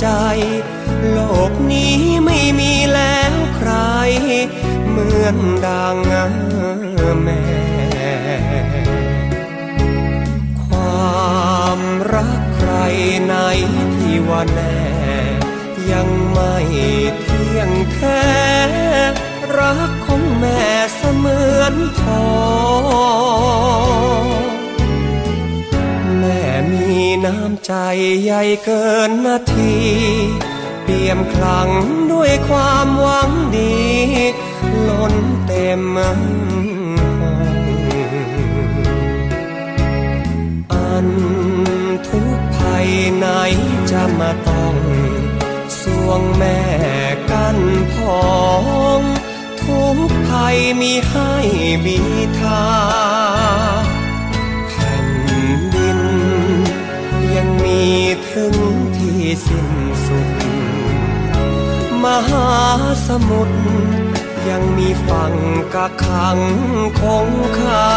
ใจ โลกนี้ไม่มีแล้วใคร เหมือนดังแม่ ความรักใครในที่ว่าแน่ ยังไม่เที่ยงแท้ รักของแม่เสมือนทอง น้ำใจใหญ่เกินนาที เปี่ยมคลังด้วยความหวังดี ล้นเต็มห้องอันทุกภัยไหนจะมาต้องสวงแม่กันพองทุกภัยมีให้บีทาแถึงที่สิ้นสุด มหาสมุทรยังมีฝั่งกักขังคงคา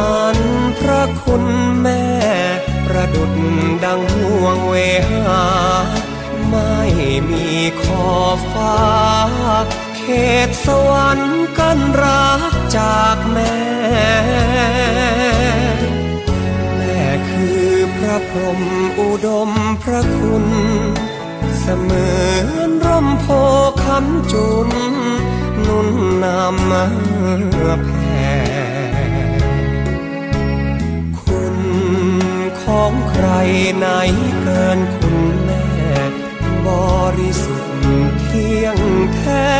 อันพระคุณแม่ประดุดดังห่วงเวหา ไม่มีขอบฟ้า เขตสวรรค์กันรักจากแม่ ระพรหมอุดมพระคุณ เสมือนร่มโพคำจุน นุนนำมาแผ่คุณของใครไหนเกินคุณแม่บริสุทธิ์เที่ยงแท้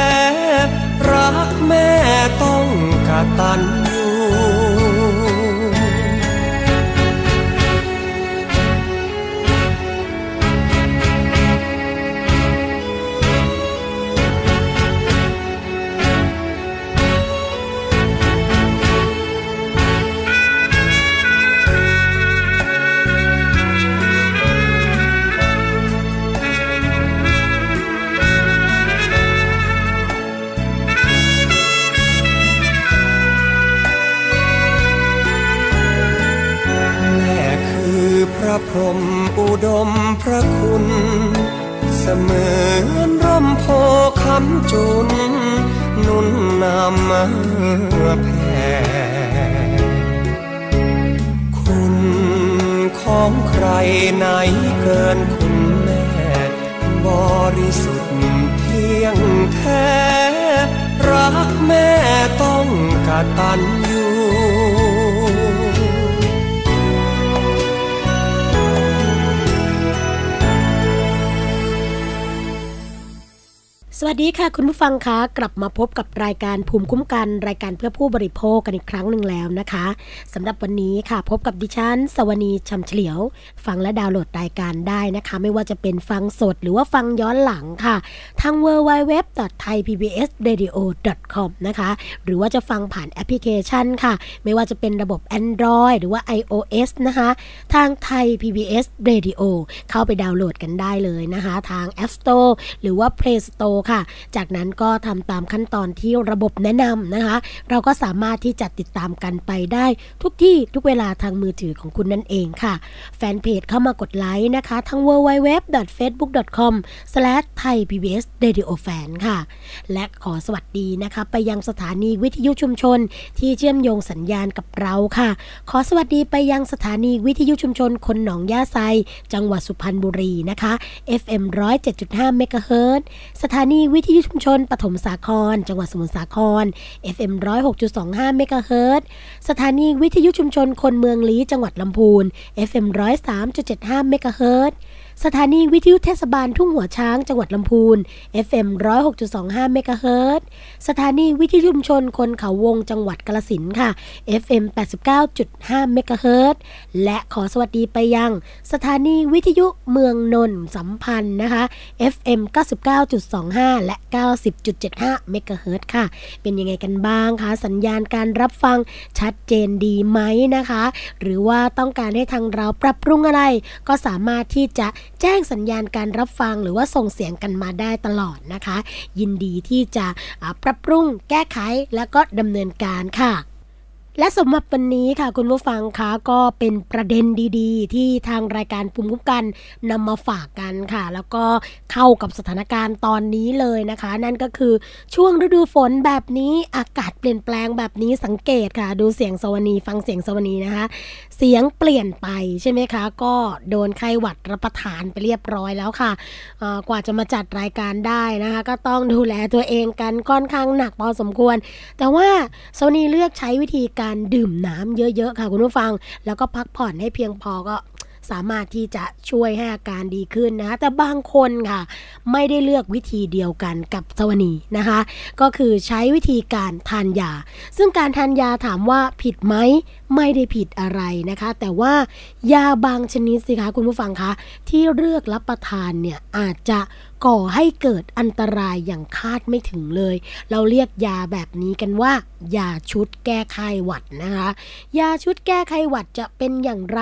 รักแม่ต้องกตัญญู มอุดมพระคุณ เสมือนร่มโพคำจุน นุนนำมาแผ่คุณของใครไหนเกินคุณแม่ บริสุทธิ์เที่ยงแท้ รักแม่ต้องกตัญ วัสดีค่ะ คุณผู้ฟังคะกลับมาพบกับรายการภูมิคุ้มกันรายการเพื่อผู้บริโภคกันอีกครั้งหนึ่งแล้วนะคะสำหรับวันนี้ค่ะ พบกับดิฉันสวนีชำเฉลียว ฟังและดาวน์โหลดรายการได้นะคะ ไม่ว่าจะเป็นฟังสดหรือว่าฟังย้อนหลังค่ะทาง w w w t h a i p b s r a d i o com นะคะหรือว่าจะฟังผ่านแอปพลิเคชันค่ะ ไม่ว่าจะเป็นระบบ Android หรือว่า iOS นะคะทางไทย PBS Radio เข้าไปดาวน์โหลดกันได้เลยนะคะ ทาง App Store หรือว่า Play Store ค่ะจากนั้นก็ทำตามขั้นตอนที่ระบบแนะนำนะคะ เราก็สามารถที่จะติดตามกันไปได้ทุกที่ทุกเวลาทางมือถือของคุณนั่นเองค่ะ แฟนเพจเข้ามากดไลค์นะคะทั้ง www.facebook.com/thaipbsradiofan ค่ะ และขอสวัสดีนะคะ ไปยังสถานีวิทยุชุมชน ที่เชื่อมโยงสัญญาณกับเราค่ะ ขอสวัสดีไปยังสถานีวิทยุชุมชนคนหนองหญ้าไซ จังหวัดสุพรรณบุรีนะคะ FM 107.5เมกะเฮิรตสถานีวิทยุชุมชนปฐมสาคร จังหวัดสมุทรสาคร FM 106.25เมกะเฮิรตซ์สถานีวิทยุชุมชนคนเมืองลี้จังหวัดลำพูน FM 103.75เมกะเฮิรตซ์ สถานีวิทยุเทศบาลทุ่งหัวช้างจังหวัดลำพูน FM 106.25เมกะเฮิรตสถานีวิทยุชุมชนคนเขาวงจังหวัดกาลสินค่ะ FM 89.5เมกะเฮิรตและขอสวัสดีไปยัง สถานีวิทยุเมืองนนท์สัมพันธ์นะคะ FM 99.25 และ 90.75เมกะเฮิรตค่ะ เป็นยังไงกันบ้างคะสัญญาณการรับฟังชัดเจนดีไหมนะคะ หรือว่าต้องการให้ทางเราปรับปรุงอะไร ก็สามารถที่จะแจ้งสัญญาณการรับฟังหรือว่าส่งเสียงกันมาได้ตลอดนะคะ ยินดีที่จะปรับปรุงแก้ไขแล้วก็ดำเนินการค่ะ และสำหรับวันนี้ค่ะคุณผู้ฟังคะก็เป็นประเด็นดีๆ ที่ทางรายการภูมิคุ้มกันนำมาฝากกันค่ะ แล้วก็เข้ากับสถานการณ์ตอนนี้เลยนะคะ นั่นก็คือช่วงฤดูฝนแบบนี้อากาศเปลี่ยนแปลงแบบนี้สังเกตค่ะ ดูเสียงสวนีฟังเสียงสวนีนะคะ เสียงเปลี่ยนไปใช่ไหมคะ ก็โดนไข้หวัดรับประทานไปเรียบร้อยแล้วค่ะกว่าจะมาจัดรายการได้นะคะ ก็ต้องดูแลตัวเองกันค่อนข้างหนักพอสมควร แต่ว่าโซนีเลือกใช้วิธีการดื่มน้ำเยอะๆค่ะคุณผู้ฟัง แล้วก็พักผ่อนให้เพียงพอก็สามารถที่จะช่วยให้อาการดีขึ้นนะ แต่บางคนค่ะ ไม่ได้เลือกวิธีเดียวกันกับสวนีนะคะ ก็คือใช้วิธีการทานยา ซึ่งการทานยาถามว่าผิดไหมไม่ได้ผิดอะไรนะคะ แต่ว่ายาบางชนิดสิคะคุณผู้ฟังคะที่เลือกรับประทานเนี่ยอาจจะ ก่อให้เกิดอันตรายอย่างคาดไม่ถึงเลย เราเรียกยาแบบนี้กันว่า ยาชุดแก้ไขหวัดนะคะ ยาชุดแก้ไขหวัดจะเป็นอย่างไร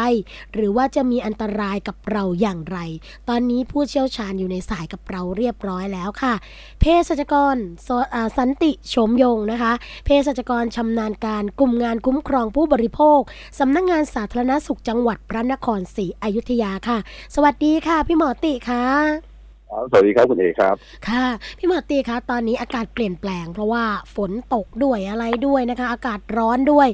หรือว่าจะมีอันตรายกับเราอย่างไร ตอนนี้ผู้เชี่ยวชาญอยู่ในสายกับเราเรียบร้อยแล้วค่ะเภสัชกรส,สันติโฉมยงนะคะเภสัชกรชำนาญการกลุ่มงานคุ้มครองผู้บริโภคสำนักงานสาธารณสุขจังหวัดพระนครศรีอยุธยาค่ะ สวัสดีค่ะ พี่หมอติค่ะ สวัสดีครับคุณเอกครับ ค่ะ พี่หมอตีคะตอนนี้อากาศเปลี่ยนแปลง เพราะว่าฝนตกด้วยอะไรด้วยนะคะ อากาศร้อนด้วย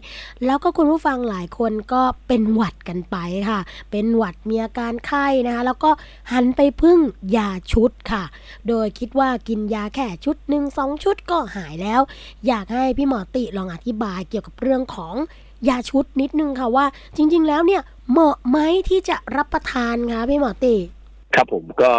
แล้วก็คุณผู้ฟังหลายคนก็เป็นหวัดกันไปค่ะ เป็นหวัดมีอาการไข้นะคะ แล้วก็หันไปพึ่งยาชุดค่ะ โดยคิดว่ากินยาแค่ชุดหนึ่งสองชุดก็หายแล้ว อยากให้พี่หมอติลองอธิบายเกี่ยวกับเรื่องของยาชุดนิดนึงค่ะว่า จริง ๆ แล้วเนี่ยเหมาะไหมที่จะรับประทานคะพี่หมอติครับผมก็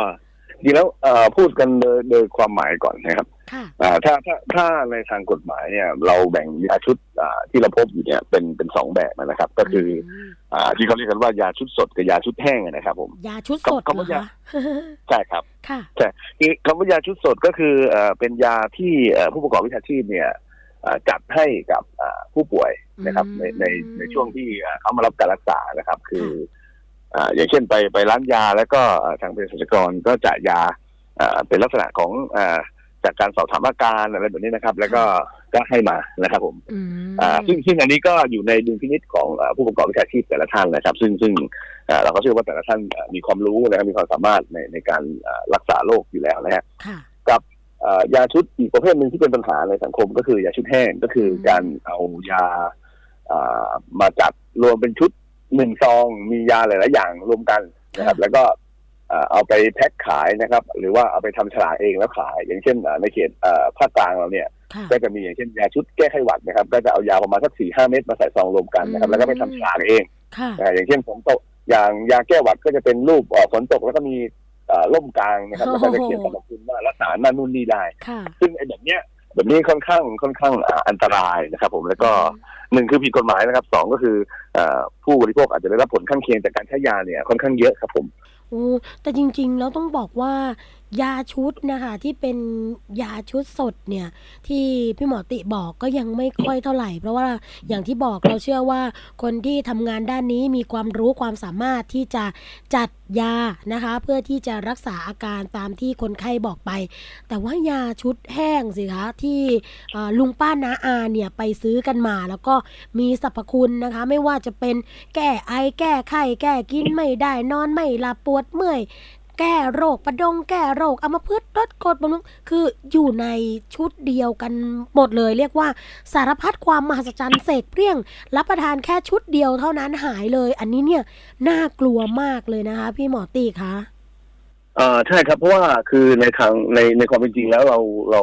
จริงแล้วเอ่อพูดกันโดยโดยความหมายก่อนนะครับค่ะอ่าถ้าถ้าถ้าในทางกฎหมายเนี่ย เราแบ่งยาชุดอ่าที่เราพบอยู่เนี่ยเป็นเป็นสองแบบนะครับ ก็คืออ่าที่เขาเรียกกันว่ายาชุดสดกับยาชุดแห้งนะครับ ผมยาชุดสดคำเหรว่าอคะใช่ครับค่ะคือคำว่ายาชุดสดก็คือเอ่อเป็นยาที่เอ่อผู้ประกอบวิชาชีพเนี่ยเอ่อจัดให้กับอ่าผู้ป่วยนะครับ ในในในช่วงที่เอ่อเขามารับการรักษานะครับ คือ อ่าอย่างเช่นไปไปร้านยาแล้วก็เอ่อทางเภสัชกรก็จะยาอ่าเป็นลักษณะของอ่าจากการสอบถามอาการอะไรแบบนี้นะครับ แล้วก็ก็ให้มานะครับผมอืมอ่าซึ่งซึ่งอันนี้ก็อยู่ในดุลพินิจของอ่าผู้ประกอบวิชาชีพแต่ละท่านนะครับ ซึ่งซึ่งอ่าเราก็เชื่อว่าแต่ละท่านอ่ามีความรู้นะครับมีความสามารถในในการอ่ารักษาโรคอยู่แล้วนะฮะค่ะเอ่อยาชุดอีกประเภทหนึ่งที่เป็นปัญหาในสังคมก็คือยาชุดแห้งก็คือการเอายาอ่ามาจัดรวมเป็นชุด หนึ่งซองมียาหลาย ๆ อย่างรวมกันนะครับ แล้วก็อ่าเอาไปแพ็คขายนะครับ หรือว่าเอาไปทำฉลากเองแล้วขาย อย่างเช่นอ่าในเขตอ่าภาคกลางเราเนี่ยค่ะก็จะมีอย่างเช่นยาชุดแก้ไข้หวัดนะครับ ก็จะเอายาประมาณสักสี่ห้าเม็ดมาใส่ซองรวมกันนะครับ แล้วก็ไปทำฉลากเองค่ะอ่าอย่างเช่นฝนตกอย่างยาแก้หวัดก็จะเป็นรูปเอ่อฝนตกแล้วก็มีเอ่อร่มกลางนะครับแล้วก็จะเขียนสรรพคุณว่ารักษานั่นนู่นนี่ได้ค่ะซึ่งไอ้แบบเนี้ย แบบนี้ค่อนข้างค่อนข้างอ่าอันตรายนะครับ ผมแล้วก็หนึ่งคือผิดกฎหมายนะครับสองก็คือเอ่อผู้บริโภคอาจจะได้รับผลข้างเคียงจากการใช้ยาเนี่ยค่อนข้างเยอะครับผมโอ้แต่จริงๆแล้วต้องบอกว่า ยาชุดนะคะที่เป็นยาชุดสดเนี่ยที่พี่หมอติบอกก็ยังไม่ค่อยเท่าไหร่ เพราะว่าอย่างที่บอกเราเชื่อว่าคนที่ทำงานด้านนี้มีความรู้ความสามารถที่จะจัดยานะคะ เพื่อที่จะรักษาอาการตามที่คนไข้บอกไป แต่ว่ายาชุดแห้งสิคะที่ลุงป้านาอาเนี่ยไปซื้อกันมา แล้วก็มีสรรพคุณนะคะ ไม่ว่าจะเป็นแก้ไอแก้ไข้แก้กินไม่ได้นอนไม่หลับปวดเมื่อย แก้โรคประดงแก้โรคอัมพฤกษ์ลดกรดบำรุงคืออยู่ในชุดเดียวกันหมดเลย เรียกว่าสารพัดความมหัศจรรย์เสกเปรี้ยง รับประทานแค่ชุดเดียวเท่านั้นหายเลย อันนี้เนี่ยน่ากลัวมากเลยนะคะ พี่หมอตีคะเอ่อใช่ครับเพราะว่าคือในทางในในความเป็นจริงแล้วเราเรา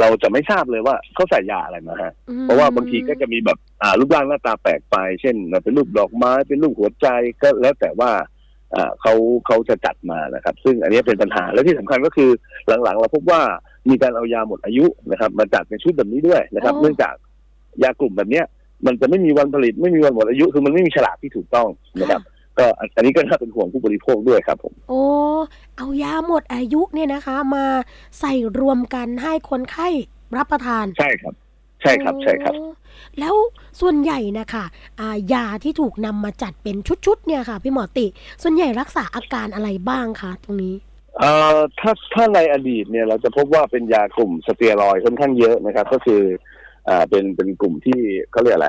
เราจะไม่ทราบเลยว่าเขาใส่ยาอะไรมาฮะอืมเพราะว่าบางทีก็จะมีแบบอ่ารูปร่างหน้าตาแปลกไป เช่น เป็นรูปดอกไม้เป็นรูปหัวใจก็แล้วแต่ว่าอ่า เขาเขาจะจัดมานะครับ ซึ่งอันนี้เป็นปัญหาและที่สำคัญก็คือหลังๆ เราพบว่ามีการเอายาหมดอายุนะครับ มาจัดในชุดแบบนี้ด้วยนะครับอ๋อเนื่องจากยากลุ่มแบบเนี้ยมันจะไม่มีวันผลิตไม่มีวันหมดอายุคือมันไม่มีฉลากที่ถูกต้องนะครับ ก็อันนี้ก็น่าเป็นห่วงผู้บริโภคด้วยครับผมโอ้เอายาหมดอายุเนี่ยนะคะ มาใส่รวมกันให้คนไข้รับประทาน ใช่ครับ ใช่ครับใช่ครับโอ้ แล้วส่วนใหญ่นะคะอ่ายาที่ถูกนำมาจัดเป็นชุดๆเนี่ยค่ะพี่หมอติ ส่วนใหญ่รักษาอาการอะไรบ้างคะตรงนี้เอ่อถ้าถ้าในอดีตเนี่ยเราจะพบว่าเป็นยากลุ่มสเตียรอยด์ค่อนข้างเยอะนะครับ ก็คืออ่าเป็นเป็นกลุ่มที่เขาเรียกอะไร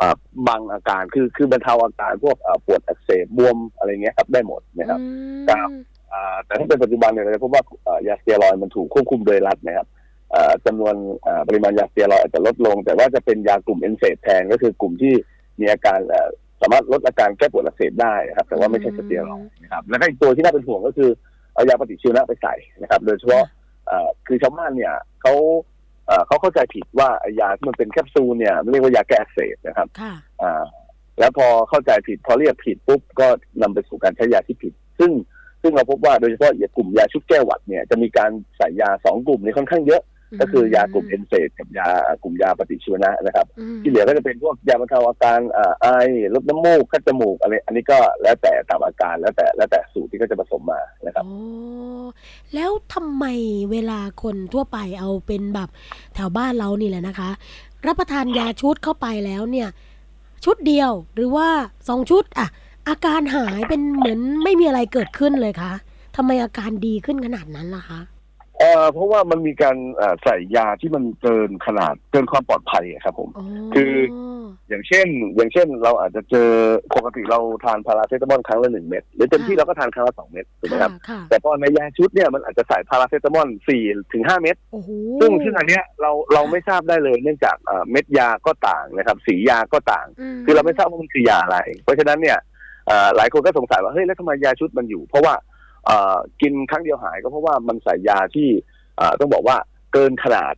อ่าบางอาการคือคือบรรเทาอาการพวกอ่าปวดอักเสบบวมอะไรเงี้ยครับได้หมดนะครับอืมครับอ่าแต่ถ้าเป็นปัจจุบันเนี่ยเราจะพบว่าอ่ายาสเตียรอยด์มันถูกควบคุมโดยรัฐนะครับ อ่าจำนวนอ่าปริมาณยาสเตียรอยด์อาจจะลดลง แต่ว่าจะเป็นยากลุ่มเอนเซแทนก็คือกลุ่มที่มีอาการอ่าสามารถลดอาการแก้ปวดอักเสบได้นะครับ แต่ว่าไม่ใช่สเตียรอยด์นะครับแล้วก็อีกตัวที่น่าเป็นห่วงก็คือเอายาปฏิชีวนะไปใส่นะครับ โดยเฉพาะอ่าคือชาวบ้านเนี่ยเขาอ่าเขาเข้าใจผิดว่าไอ้ยาที่มันเป็นแคปซูลเนี่ยมันเรียกว่ายาแก้อักเสบนะครับค่ะอ่าแล้วพอเข้าใจผิดพอเรียกผิดปุ๊บก็นำไปสู่การใช้ยาที่ผิด ซึ่งซึ่งเราพบว่าโดยเฉพาะยากลุ่มยาชุดแก้หวัดเนี่ยจะมีการใส่ยาสองกลุ่มนี้ค่อนข้างเยอะ ก็คือยากลุ่มเอนเซดกับยากลุ่มยาปฏิชีวนะนะครับอืมที่เหลือก็จะเป็นพวกยาบรรเทาอาการอ่าไอลดน้ำมูกคัดจมูกอะไรอันนี้ก็แล้วแต่ตามอาการแล้วแต่แล้วแต่สูตรที่ก็จะผสมมานะครับโอ้แล้วทำไมเวลาคนทั่วไปเอาเป็นแบบแถวบ้านเรานี่แหละนะคะ รับประทานยาชุดเข้าไปแล้วเนี่ย ชุดเดียวหรือว่าสองชุดอะอาการหายเป็นเหมือนไม่มีอะไรเกิดขึ้นเลยคะทำไมอาการดีขึ้นขนาดนั้นล่ะคะ เอ่อเพราะว่ามันมีการอ่าใส่ยาที่มันเกินขนาดเกินความปลอดภัยครับผมอ๋อคือ อย่างเช่น อย่างเช่นเราอาจจะเจอปกติเราทานพาราเซตามอลครั้งละหนึ่งเม็ดหรือเต็มที่เราก็ทานครั้งละสองเม็ดถูกไหมครับค่ะค่ะแต่พอในยาชุดเนี่ยมันอาจจะใส่พาราเซตามอลสี่ถึงห้าเม็ดโอ้โหซึ่งซึ่งอันเนี้ยเราเราไม่ทราบได้เลยเนื่องจากเอ่อเม็ดยาก็ต่างนะครับ สียาก็ต่างมคือเราไม่ทราบว่ามันคือยาอะไร เพราะฉะนั้นเนี่ยเอ่อหลายคนก็สงสัยว่าเฮ้ยแล้วทำไมยาชุดมันอยู่ เพราะว่าเอ่อ กินครั้งเดียวหายก็เพราะว่ามันใส่ยาที่เอ่อต้องบอกว่าเกินขนาด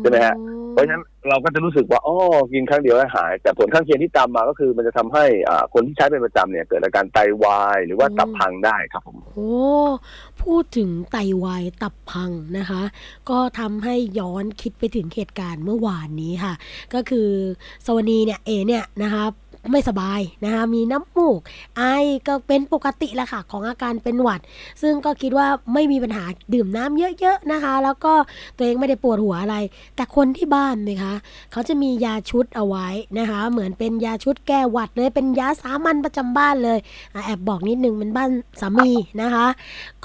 ใช่ไหมฮะเพราะฉะนั้นเราก็จะรู้สึกว่าอ๋อกินครั้งเดียวแล้วหาย แต่ผลข้างเคียงที่ตามมาก็คือมันจะทำให้อ่าคนที่ใช้เป็นประจำเนี่ยเกิดอาการไตวายหรือว่าตับพังได้ครับผมโอ้พูดถึงไตวายตับพังนะคะ ก็ทำให้ย้อนคิดไปถึงเหตุการณ์เมื่อวานนี้ค่ะ ก็คือสวนีเนี่ยเอเนี่ยนะคะ ไม่สบายนะคะมีน้ำมูก ไอก็เป็นปกติแหละค่ะของอาการเป็นหวัด ซึ่งก็คิดว่าไม่มีปัญหาดื่มน้ำเยอะๆนะคะ แล้วก็ตัวเองไม่ได้ปวดหัวอะไร แต่คนที่บ้านนะคะเขาจะมียาชุดเอาไว้นะคะ เหมือนเป็นยาชุดแก้หวัดเลยเป็นยาสามัญประจำบ้านเลยแอบบอกนิดนึงเป็นบ้านสามีนะคะ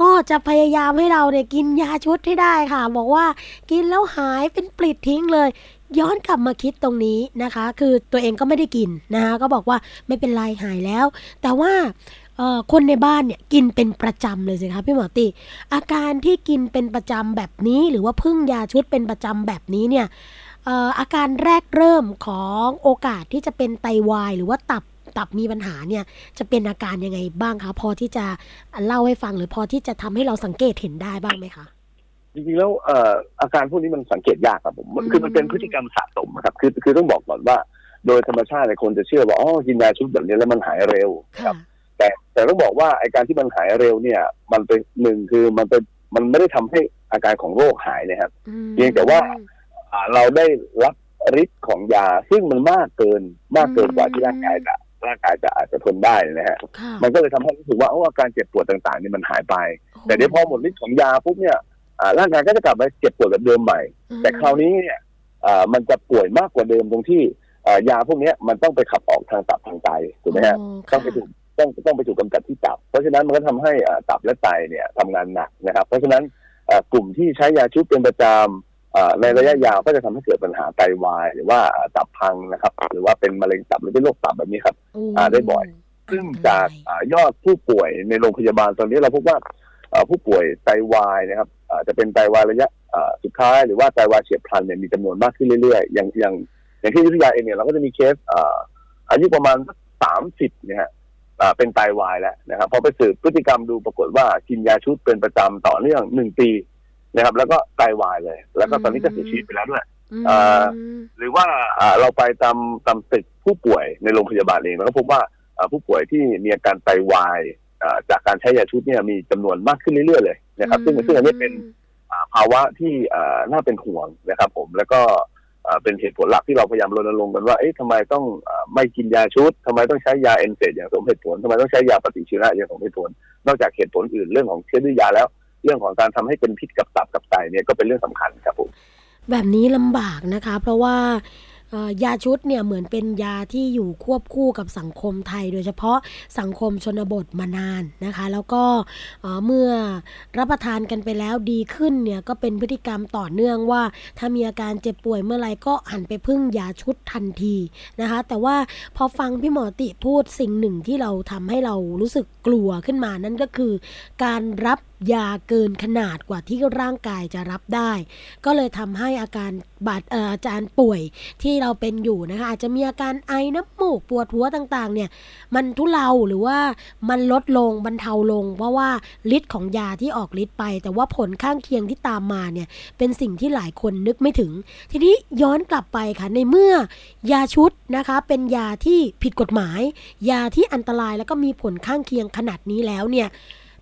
ก็จะพยายามให้เราเนี่ยกินยาชุดให้ได้ค่ะ บอกว่ากินแล้วหายเป็นปลิดทิ้งเลย ย้อนกลับมาคิดตรงนี้นะคะ คือตัวเองก็ไม่ได้กินนะคะก็บอกว่าไม่เป็นไรหายแล้ว แต่ว่าคนในบ้านเนี่ยกินเป็นประจำเลยสิคะพี่หมอติอาการที่กินเป็นประจำแบบนี้ หรือว่าพึ่งยาชุดเป็นประจำแบบนี้เนี่ยเอ่ออาการแรกเริ่มของโอกาสที่จะเป็นไตวาย หรือว่าตับตับมีปัญหาเนี่ยจะเป็นอาการยังไงบ้างคะพอที่จะเล่าให้ฟังหรือพอที่จะทำให้เราสังเกตเห็นได้บ้างไหมคะ จริงๆแล้วเอ่ออาการพวกนี้มันสังเกตยากครับผมมันอืมคือมันเป็นพฤติกรรมสะสมครับ คือคือต้องบอกก่อนว่า โดยธรรมชาติในยคนจะเชื่อว่าอ๋อกินยาชุดแบบนี้แล้วมันหายเร็วคค่ะรับแต่แต่ต้องบอกว่าไอาการที่มันหายเร็วเนี่ย มันเป็นหนึ่งคือมันเป็นมันไม่ได้ทำให้อาการของโรคหายนะครับอืมเพียงแต่ว่าอ่าเราได้รับฤทธิ์ของยาซึ่งมันมากเกินมากเกินกว่าที่ร่างกายจะร่างกายจะอาจจะทนได้นะฮะค่ะมันก็เลยทำให้รู้สึกว่าโอ้อาการเจ็บปวดต่างๆนี่มันหายไป แต่เดี๋ยวพอหมดฤทธิ์ของยาปุ๊บเนี่ยอ่า ร่างกายก็จะกลับมาเจ็บปวดแบบเดิมใหม่ แต่คราวนี้เนี่ยอ่ามันจะป่วยมากกว่าเดิมตรงที่อ่ายาพวกเนี้ยมันต้องไปขับออกทางตับทางไตถูกไหมฮะอ๋อต้องไปถูกต้องต้องไปถูกกำจัดที่ตับ เพราะฉะนั้นมันก็ทำให้อ่าตับและไตเนี่ยทำงานหนักนะครับ เพราะฉะนั้นอ่ากลุ่มที่ใช้ยาชุดเป็นประจำอ่าในระยะยาวก็จะทำให้เกิดปัญหาไตวาย หรือว่าอ่าตับพังนะครับ หรือว่าเป็นมะเร็งตับหรือเป็นโรคตับแบบนี้ครับโอ้อ่าได้บ่อย ซึ่งจากอายอดผู้ป่วยในโรงพยาบาลตอนนี้เราพบว่าอ่าผู้ป่วยไตวายนะครับอ่าจะเป็นไตวายระยะอ่าสุดท้ายหรือว่าไตวายเฉียบพลันเนี่ยมีจำนวนมากขึ้นเรื่อยๆ อย่างอย่างอย่างที่อยุธยาเองเนี่ยเราก็จะมีเคสอ่าอายุประมาณสามสิบเนี่ยฮะอ่าเป็นไตวายแล้วนะครับพอไปสืบพฤติกรรมดูปรากฏว่ากินยาชุดเป็นประจำต่อเนื่องหนึ่งปีนะครับ แล้วก็ไตวายเลย แล้วก็ตอนนี้ก็เสียชีวิตไปแล้วด้วยอืมอ่าหรือว่าอ่าเราไปตามตามตึกผู้ป่วยในโรงพยาบาลเองเราก็พบว่าอ่าผู้ป่วยที่มีอาการไตวายอ่าจากการใช้ยาชุดเนี่ยมีจำนวนมากขึ้นเรื่อยๆเลย นะครับ ซึ่งซึ่งอันนี้เป็นอ่าภาวะที่อ่าน่าเป็นห่วงนะครับ ผมแล้วก็อ่าเป็นเหตุผลหลักที่เราพยายามรณรงค์กันว่า เอ๊ะทำไมต้องอ่าไม่กินยาชุดทำไมต้องใช้ยาเอนเซดอย่างสมเหตุผลทำไมต้องใช้ยาปฏิชีวนะอย่างสมเหตุผล นอกจากเหตุผลอื่นเรื่องของเชื้อดื้อยาแล้ว เรื่องของการทำให้เป็นพิษกับตับกับไตเนี่ยก็เป็นเรื่องสำคัญครับผม แบบนี้ลำบากนะคะ เพราะว่าเอ่อ ยาชุดเนี่ยเหมือนเป็นยาที่อยู่ควบคู่กับสังคมไทย โดยเฉพาะสังคมชนบทมานานนะคะ แล้วก็เมื่อรับประทานกันไปแล้วดีขึ้นเนี่ยก็เป็นพฤติกรรมต่อเนื่องว่า ถ้ามีอาการเจ็บป่วยเมื่อไรก็หันไปพึ่งยาชุดทันทีนะคะ แต่ว่าพอฟังพี่หมอติพูดสิ่งหนึ่งที่เราทำให้เรารู้สึกกลัวขึ้นมานั่นก็คือการรับยาเกินขนาดกว่าที่ร่างกายจะรับได้ ก็เลยทำให้อาการบาดเอ่ออาจารย์ป่วยที่เราเป็นอยู่นะคะอาจจะมีอาการไอน้ำมูกปวดหัวต่างๆเนี่ยมันทุเลาหรือว่ามันลดลงบรรเทาลง เพราะว่าฤทธิ์ของยาที่ออกฤทธิ์ไป แต่ว่าผลข้างเคียงที่ตามมาเนี่ยเป็นสิ่งที่หลายคนนึกไม่ถึง ทีนี้ย้อนกลับไปค่ะในเมื่อยาชุดนะคะเป็นยาที่ผิดกฎหมาย ยาที่อันตรายแล้วก็มีผลข้างเคียงขนาดนี้แล้วเนี่ย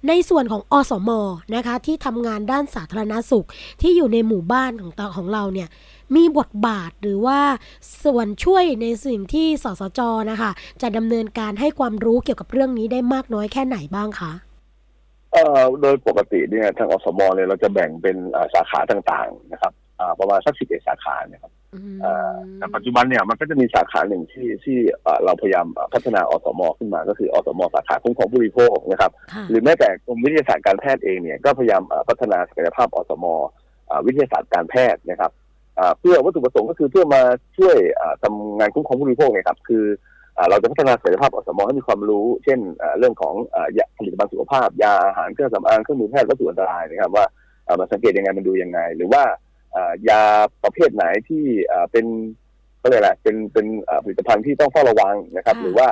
ในส่วนของอสมนะคะที่ทำงานด้านสาธารณสุขที่อยู่ในหมู่บ้านของตของเราเนี่ยมีบทบาทหรือว่าส่วนช่วยในสิ่งที่สสจนะคะจะดำเนินการให้ความรู้เกี่ยวกับเรื่องนี้ได้มากน้อยแค่ไหนบ้างคะเอ่อโดยปกติเนี่ยทางอสมเนี่ยเราจะแบ่งเป็นสาขาต่างๆนะครับประมาณสักสิบเอ็ดสาขาเนี่ยครับ แต่ปัจจุบันเนี่ยมันก็จะมีสาขาหนึ่งที่ที่เอ่อเราพยายามพัฒนาอสม ขึ้นมา ก็คืออสม สาขาคุ้มครองผู้บริโภคนะครับค่ะหรือแม้แต่กรมวิทยาศาสตร์การแพทย์เองเนี่ยก็พยายามเอ่อพัฒนาศักยภาพอสมอ่าวิทยาศาสตร์การแพทย์นะครับอ่าเพื่อวัตถุประสงค์ก็คือเพื่อมาช่วยอ่าทำงานคุ้มครองผู้บริโภคเนี่ยครับคืออ่าเราจะพัฒนาศักยภาพอสมให้มีความรู้ เช่นอ่าเรื่องของอ่ายาผลิตภัณฑ์สุขภาพ ยาอาหารเครื่องสำอางเครื่องมือแพทย์วัตถุอันตรายนะครับว่าอ่ามันสังเกตยังไงมันดูยังไง หรือว่าอ่า ยาประเภทไหนที่อ่าเป็นเขาเรียกอะไรเป็นเป็นอ่าผลิตภัณฑ์ที่ต้องเฝ้าระวังนะครับค่ะหรือว่า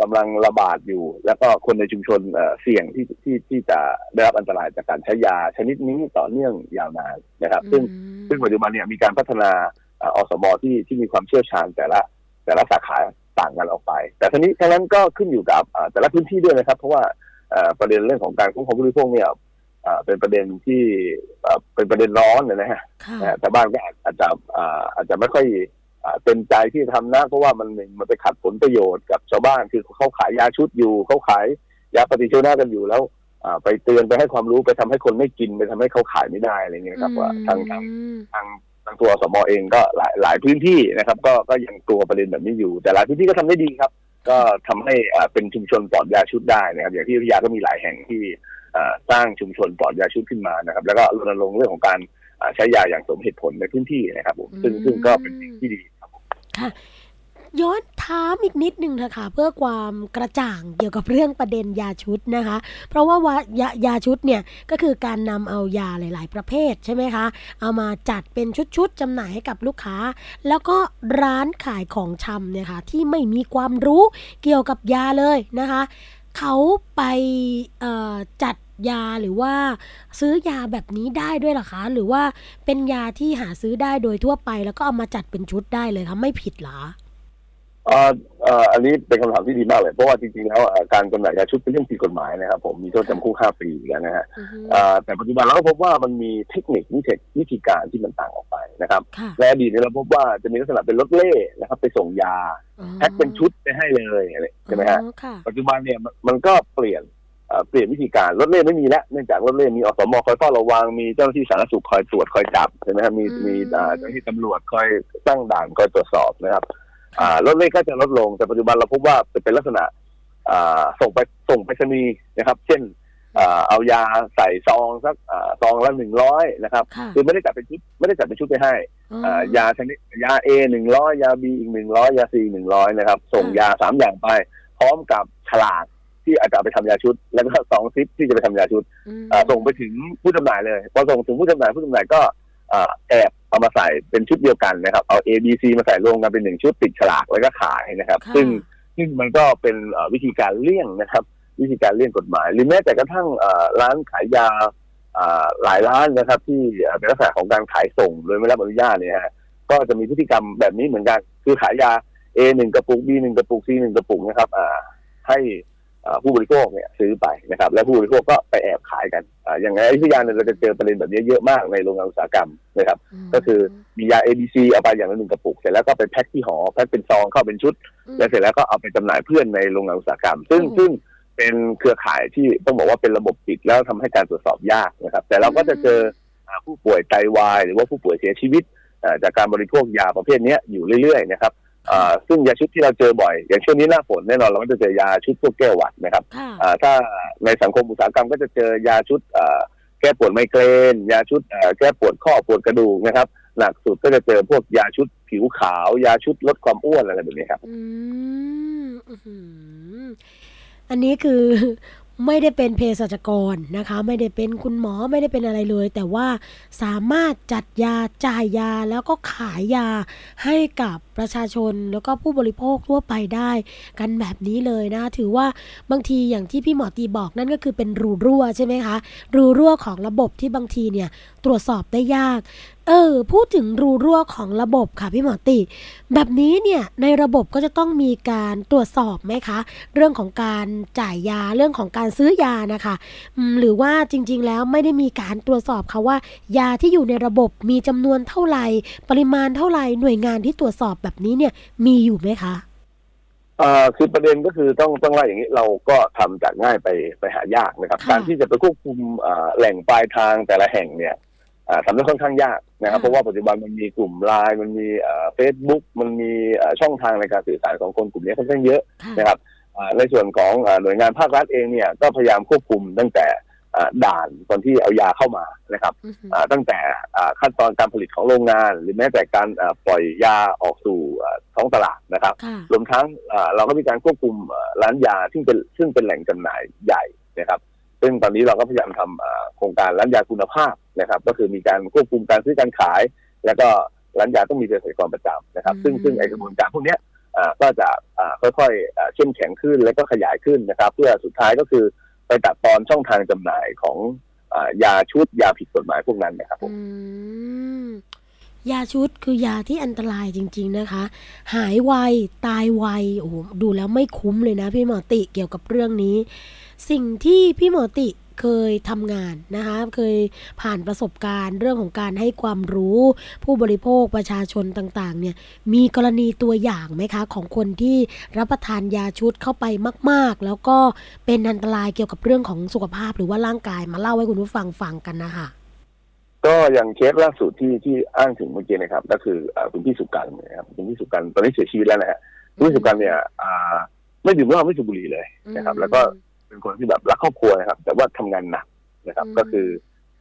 กำลังระบาดอยู่ แล้วก็คนในชุมชนเอ่อเสี่ยงที่ที่ที่จะได้รับอันตรายจากการใช้ยาชนิดนี้ต่อเนื่องยาวนานนะครับ ซึ่งอืมซึ่งปัจจุบันเนี่ยมีการพัฒนาเอ่ออสมที่ที่มีความเชี่ยวชาญแต่ละแต่ละสาขาต่างกันออกไป แต่ทั้งนี้ทั้งนั้นก็ขึ้นอยู่กับเอ่อแต่ละพื้นที่ด้วยนะครับ เพราะว่าเอ่อประเด็นเรื่องของการคุ้มครองผู้บริโภคเนี่ย เอ่อเป็นประเด็นที่เอ่อเป็นประเด็นร้อนนะฮะค่ะนะฮะชาวบ้านก็อาจอาจจะอ่าอาจจะไม่ค่อยอ่าเต็มใจที่จะทำนะเพราะว่ามันมันไปขัดผลประโยชน์กับชาวบ้านคือเขาขายยาชุดอยู่เขาขายยาปฏิชีวนะกันอยู่แล้วอ่าไปเตือนไปให้ความรู้ไปทำให้คนไม่กินไปทำให้เขาขายไม่ได้อะไรเงี้ยครับว่าทางทางอืมทางทางตัวสมอเองก็หลายหลายพื้นที่นะครับ ก็ก็ยังกลัวประเด็นแบบนี้อยู่ แต่หลายพื้นที่ก็ทำได้ดีครับ ก็ทำให้อ่าเป็นชุมชนปลอดยาชุดได้นะครับอย่างที่อยุธยาก็มีหลายแห่งที่อ่า สร้างชุมชนปลอดยาชุดขึ้นมานะครับ แล้วก็รณรงค์เรื่องของการอ่าใช้ยาอย่างสมเหตุผลในพื้นที่นะครับผมซึ่งซึ่งก็เป็นสิ่งที่ดีครับผมค่ะย้อนถามอีกนิดนึงเถอะค่ะเพื่อความกระจ่างเกี่ยวกับเรื่องประเด็นยาชุดนะคะ เพราะว่าวายายาชุดเนี่ยก็คือการนำเอายาหลาย ๆ ประเภทใช่ไหมคะ เอามาจัดเป็นชุด ๆจำหน่ายให้กับลูกค้า แล้วก็ร้านขายของชำเนี่ยค่ะที่ไม่มีความรู้เกี่ยวกับยาเลยนะคะ เขาไปเอ่อจัด ยาหรือว่าซื้อยาแบบนี้ได้ด้วยเหรอคะ หรือว่าเป็นยาที่หาซื้อได้โดยทั่วไป แล้วก็เอามาจัดเป็นชุดได้เลยคะไม่ผิดเหรอเอ่อเอ่ออันนี้เป็นคำถามที่ดีมากเลย เพราะว่าจริงๆแล้วเอ่อการจำหน่ายยาชุดเป็นเรื่องผิดกฎหมายนะครับผมมีโทษจำคุกห้าปีอยู่แล้วนะฮะอือฮึเอ่อแต่ปัจจุบันเราก็พบว่ามันมีเทคนิควิธีวิธีการที่มันต่างออกไปนะครับค่ะในอดีตเนี่ยเราพบว่าจะมีลักษณะเป็นรถเล่นะครับ ไปส่งยาอ๋อแพ็คเป็นชุดไปให้เลยอะไรใช่ไหมฮะอ๋อค่ะปัจจุบันเนี่ยมันมันก็เปลี่ยน เอ่อเปลี่ยนวิธีการรถเล่ไม่มีแล้วเนื่องจากรถเล่มีอสมคอยเฝ้าระวังมีเจ้าหน้าที่สาธารณสุขคอยตรวจคอยจับใช่ไหมครับมีอืมมีอ่าเจ้าหน้าที่ตำรวจคอยตั้งด่านคอยตรวจสอบนะครับอ่ารถเล่ก็จะลดลงแต่ปัจจุบันเราพบว่าจะเป็นลักษณะอ่าส่งไปส่งไปรษณีย์นะครับ เช่นอ่าเอายาใส่ซองสักอ่าซองละหนึ่งร้อยนะครับค่ะคือไม่ได้จัดเป็นชุดไม่ได้จัดเป็นชุดไปให้อ๋ออ่ายาชนิดยาเอหนึ่งร้อยยาบีอีกหนึ่งร้อยยาซีหนึ่งร้อยนะครับ ส่งค่ะยาสามอย่างไป พร้อมกับฉลาก ที่อาจจะเอาไปทำยาชุด แล้วก็สองซิปที่จะไปทำยาชุดอืมอ่าส่งไปถึงผู้จำหน่ายเลยพอส่งถึงผู้จำหน่ายผู้จำหน่ายก็อ่าแอบเอามาใส่เป็นชุดเดียวกันนะครับ เอา A B C มาใส่รวมกันเป็นหนึ่งชุดติดฉลากแล้วก็ขายนะครับค่ะซึ่งซึ่งมันก็เป็นเอ่อวิธีการเลี่ยงนะครับ วิธีการเลี่ยงกฎหมาย หรือแม้แต่กระทั่งเอ่อร้านขายยาอ่าหลายร้านนะครับ ที่เอ่อเป็นลักษณะของการขายส่งโดยไม่รับอนุญาตเนี่ยฮะก็จะมีพฤติกรรมแบบนี้เหมือนกัน คือขายยา A หนึ่งกระปุก B หนึ่งกระปุก C หนึ่งกระปุกนะครับอ่าให้เอ่อ ผู้บริโภคเนี่ยซื้อไปนะครับ แล้วผู้บริโภคก็ไปแอบขายกันอ่าอย่างในอยุธยาเนี่ยเราจะเจอประเด็นแบบนี้เยอะมากในโรงงานอุตสาหกรรมนะครับ ก็คือมียา ABC เอาไปอย่างละหนึ่งกระปุก เสร็จแล้วก็ไปแพ็คที่หอแพ็คเป็นซองเข้าเป็นชุดมแล้วเสร็จแล้วก็เอาไปจำหน่ายเพื่อนในโรงงานอุตสาหกรรม ซึ่งโอ้โหซึ่งเป็นเครือข่ายที่ต้องบอกว่าเป็นระบบปิดแล้วทำให้การตรวจสอบยากนะครับ แต่เราก็จะเจออ่าผู้ป่วยไตวาย หรือว่าผู้ป่วยเสียชีวิตอ่าจากการบริโภคยาประเภทเนี้ยอยู่เรื่อยๆนะครับอ่า ซึ่งยาชุดที่เราเจอบ่อย อย่างช่วงนี้หน้าฝนแน่นอนเราก็จะเจอยาชุดพวกแก้หวัดนะครับค่ะอ่าถ้าในสังคมอุตสาหกรรมก็จะเจอยาชุดอ่าแก้ปวดไมเกรน ยาชุดอ่าแก้ปวดข้อปวดกระดูกนะครับหนักสุดก็จะเจอพวกยาชุดผิวขาว ยาชุดลดความอ้วนอะไรแบบนี้ครับอืมอื้อหืออันนี้คือ ไม่ได้เป็นเภสัชกรนะคะ ไม่ได้เป็นคุณหมอไม่ได้เป็นอะไรเลย แต่ว่าสามารถจัดยาจ่ายยาแล้วก็ขายยาให้กับประชาชนแล้วก็ผู้บริโภคทั่วไปได้กันแบบนี้เลยนะ ถือว่าบางทีอย่างที่พี่หมอตีบอกนั่นก็คือเป็นรูรั่วใช่ไหมคะ รูรั่วของระบบที่บางทีเนี่ยตรวจสอบได้ยาก เออ พูดถึงรูรั่วของระบบค่ะพี่หมอติ แบบนี้เนี่ยในระบบก็จะต้องมีการตรวจสอบไหมคะ เรื่องของการจ่ายยาเรื่องของการซื้อยานะคะอืมหรือว่าจริงๆแล้วไม่ได้มีการตรวจสอบค่ะว่า ยาที่อยู่ในระบบมีจำนวนเท่าไหร่ ปริมาณเท่าไหร่หน่วยงานที่ตรวจสอบแบบนี้เนี่ยมีอยู่ไหมคะเอ่อคือประเด็นก็คือต้องต้องว่าอย่างนี้เราก็ทำจากง่ายไปไปหายากนะครับค่ะการที่จะไปควบคุมเอ่อแหล่งปลายทางแต่ละแห่งเนี่ยเอ่อ ทำได้ค่อนข้างยากนะครับค่ะเพราะว่าปัจจุบันมันมีกลุ่มไลน์มันมีเฟซบุ๊กมันมีเอ่อช่องทางในการสื่อสารของคนกลุ่มนี้ค่อนข้างเยอะค่ะนะครับอ่าในส่วนของอ่าหน่วยงานภาครัฐเองเนี่ยก็พยายามควบคุมตั้งแต่อ่าด่านตอนที่เอายาเข้ามานะครับอือหืออ่าตั้งแต่อ่าขั้นตอนการผลิตของโรงงาน หรือแม้แต่การอ่าปล่อยยาออกสู่อ่าท้องตลาดนะครับค่ะรวมทั้งอ่าเราก็มีการควบคุมอ่าร้านยาซึ่งเป็นซึ่งเป็นแหล่งจำหน่ายใหญ่นะครับ ซึ่งตอนนี้เราก็พยายามทำอ่าโครงการร้านยาคุณภาพนะครับ ก็คือมีการควบคุมการซื้อการขาย แล้วก็ร้านยาต้องมีเภสัชกรประจำนะครับ ซึ่งอืมซึ่งไอกระบวนการพวกเนี้ยอ่าก็จะอ่าค่อยๆอ่าเข้มแข็งขึ้นแล้วก็ขยายขึ้นนะครับ เพื่อสุดท้ายก็คือไปตัดตอนช่องทางจำหน่ายของอ่ายาชุดยาผิดกฎหมายพวกนั้นนะครับผมอืมยาชุดคือยาที่อันตรายจริง ๆนะคะ หายไวตายไวโอ้โหดูแล้วไม่คุ้มเลยนะพี่หมอติเกี่ยวกับเรื่องนี้ สิ่งที่พี่หมอติเคยทำงานนะคะเคยผ่านประสบการณ์เรื่องของการให้ความรู้ ผู้บริโภคประชาชนต่างๆเนี่ยมีกรณีตัวอย่างไหมคะ ของคนที่รับประทานยาชุดเข้าไปมาก ๆ แล้วก็เป็นอันตรายเกี่ยวกับเรื่องของสุขภาพหรือว่าร่างกายมาเล่าให้คุณผู้ฟังฟังกันนะคะก็อย่างเคสล่าสุดที่ที่อ้างถึงเมื่อกี้นะครับ ก็คืออ่าคุณพี่สุกันนะครับคุณพี่สุกันตอนนี้เสียชีวิตแล้วนะฮะคุณพี่สุกันเนี่ยอ่าไม่ดื่มเหล้าไม่สูบบุหรี่เลยนะครับ แล้วก็ เป็นคนที่แบบรักครอบครัวนะครับ แต่ว่าทำงานหนักนะครับอืมก็คือ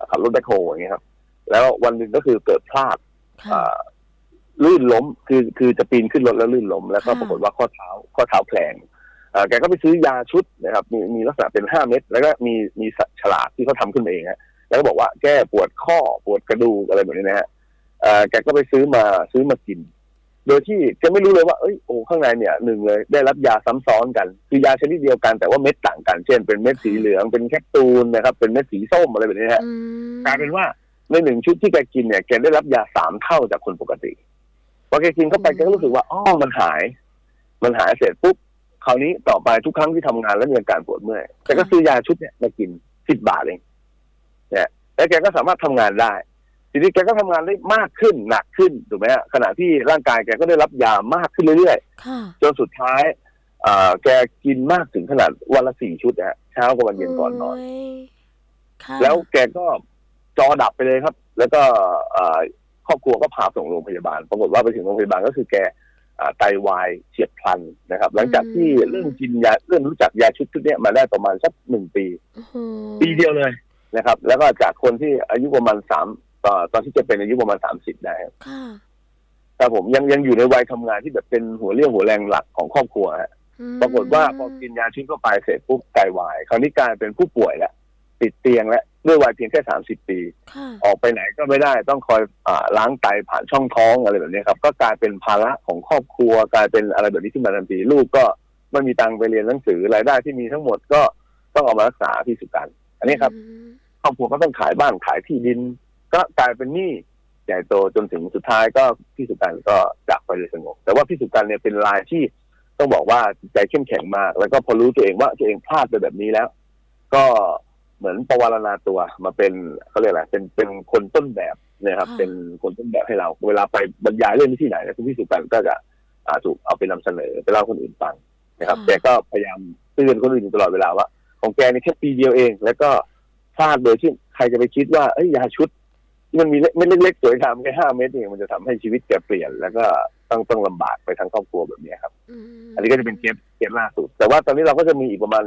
ขับรถแบ็คโฮอย่างเงี้ยครับ แล้ววันหนึ่งก็คือเกิดพลาดค่ะอ่าลื่นล้มคือคือจะปีนขึ้นรถแล้วลื่นล้ม แล้วก็ค่ะปรากฏว่าข้อเท้าข้อเท้าแผลงอ่าแกก็ไปซื้อยาชุดนะครับ มีมีลักษณะเป็นห้าเม็ดแล้วก็มีมีฉลากที่เขาทำขึ้นมาเองฮะแล้วก็บอกว่าแก้ปวดข้อปวดกระดูกอะไรแบบนี้นะฮะอ่าแกก็ไปซื้อมาซื้อมากิน โดยที่แกไม่รู้เลยว่าเอ้ยโอ้ข้างในเนี่ยหนึ่งเลยได้รับยาซ้ำซ้อนกัน คือยาชนิดเดียวกันแต่ว่าเม็ดต่างกัน เช่นเป็นเม็ดสีเหลืองเป็นแคปซูลนะครับเป็นเม็ดสีส้มอะไรแบบนี้ฮะอืมกลายเป็นว่าในหนึ่งชุดที่แกกินเนี่ยแกได้รับยาสามเท่าจากคนปกติพอแกกินเข้าไปแกก็รู้สึกว่าอ๋อมันหาย มันหายเสร็จปุ๊บคราวนี้ต่อไปทุกครั้งที่ทำงานแล้วมีอาการปวดเมื่อยแกก็ซื้อยาชุดเนี่ยมากินสิบบาทเองเนี่ยแล้วแกก็สามารถทำงานได้ ทีนี้แกก็ทำงานได้มากขึ้นหนักขึ้นถูกไหมฮะขณะที่ร่างกายแกก็ได้รับยามากขึ้นเรื่อยๆค่ะจนสุดท้ายอ่าแกกินมากถึงขนาดวันละสี่ชุดนะฮะเช้ากับวันเย็นก่อนนอนโยค่ะแล้วแกก็จอดับไปเลยครับ แล้วก็อ่าครอบครัวก็พาส่งโรงพยาบาล ปรากฏว่าไปถึงโรงพยาบาลก็คือแกอ่าไตวายเฉียบพลันนะครับ หลังจากที่เริ่มกินยาเริ่มรู้จักยาชุดชุดเนี้ยมาได้ประมาณสักหนึ่งปีโอ้โหปีเดียวเลยนะครับ แล้วก็จากคนที่อายุประมาณสาม ตอนตอนที่จะเป็นอายุประมาณสามสิบได้ครับค่ะแต่ผมยังยังอยู่ในวัยทำงานที่แบบเป็นหัวเรี่ยวหัวแรงหลักของครอบครัวฮะอืมปรากฏว่าพอกินยาชุดเข้าไปเสร็จปุ๊บไตวาย คราวนี้กลายเป็นผู้ป่วยแล้วติดเตียงแล้วด้วยวัยเพียงแค่สามสิบปีค่ะออกไปไหนก็ไม่ได้ต้องคอยอาล้างไตผ่านช่องท้องอะไรแบบนี้ครับ ก็กลายเป็นภาระของครอบครัว กลายเป็นอะไรแบบนี้ขึ้นมาทันทีลูกก็ไม่มีตังค์ไปเรียนหนังสือรายได้ที่มีทั้งหมดก็ต้องเอามารักษาที่สุกันอันนี้ครับอืมครอบครัวก็ต้องขายบ้านขายที่ดิน ก็กลายเป็นหนี้ใหญ่โตจนถึงสุดท้ายก็พี่สุกันก็จากไปเลยสงบแต่ว่าพี่สุกันเนี่ยเป็นรายที่ต้องบอกว่าจิตใจเข้มแข็งมาก แล้วก็พอรู้ตัวเองว่าตัวเองพลาดไปแบบนี้แล้ว ก็เหมือนประวารณาตัวมาเป็นเขาเรียกอะไรเป็นเป็นคนต้นแบบนะครับ เป็นคนต้นแบบให้เรา เวลาไปบรรยายเรื่องนี้ที่ไหนนะคุณพี่สุกันก็จะอ่าถูกเอาไปนำเสนอไปเล่าคนอื่นฟังนะครับแกก็พยายามเตือนคนอื่นอยู่ตลอดเวลาว่า ของแกนี่แค่ปีเดียวเอง แล้วก็พลาดโดยที่ใครจะไปคิดว่าเอ้ยยาชุดที่ มันมีเม็ดเล็กๆสวยงามแค่ห้าเม็ดเองมันจะทำให้ชีวิตแกเปลี่ยน แล้วก็ต้องต้องลำบากไปทั้งครอบครัวแบบนี้ครับ อันนี้ก็จะเป็นเคสเคสล่าสุด แต่ว่าตอนนี้เราก็จะมีอีกประมาณ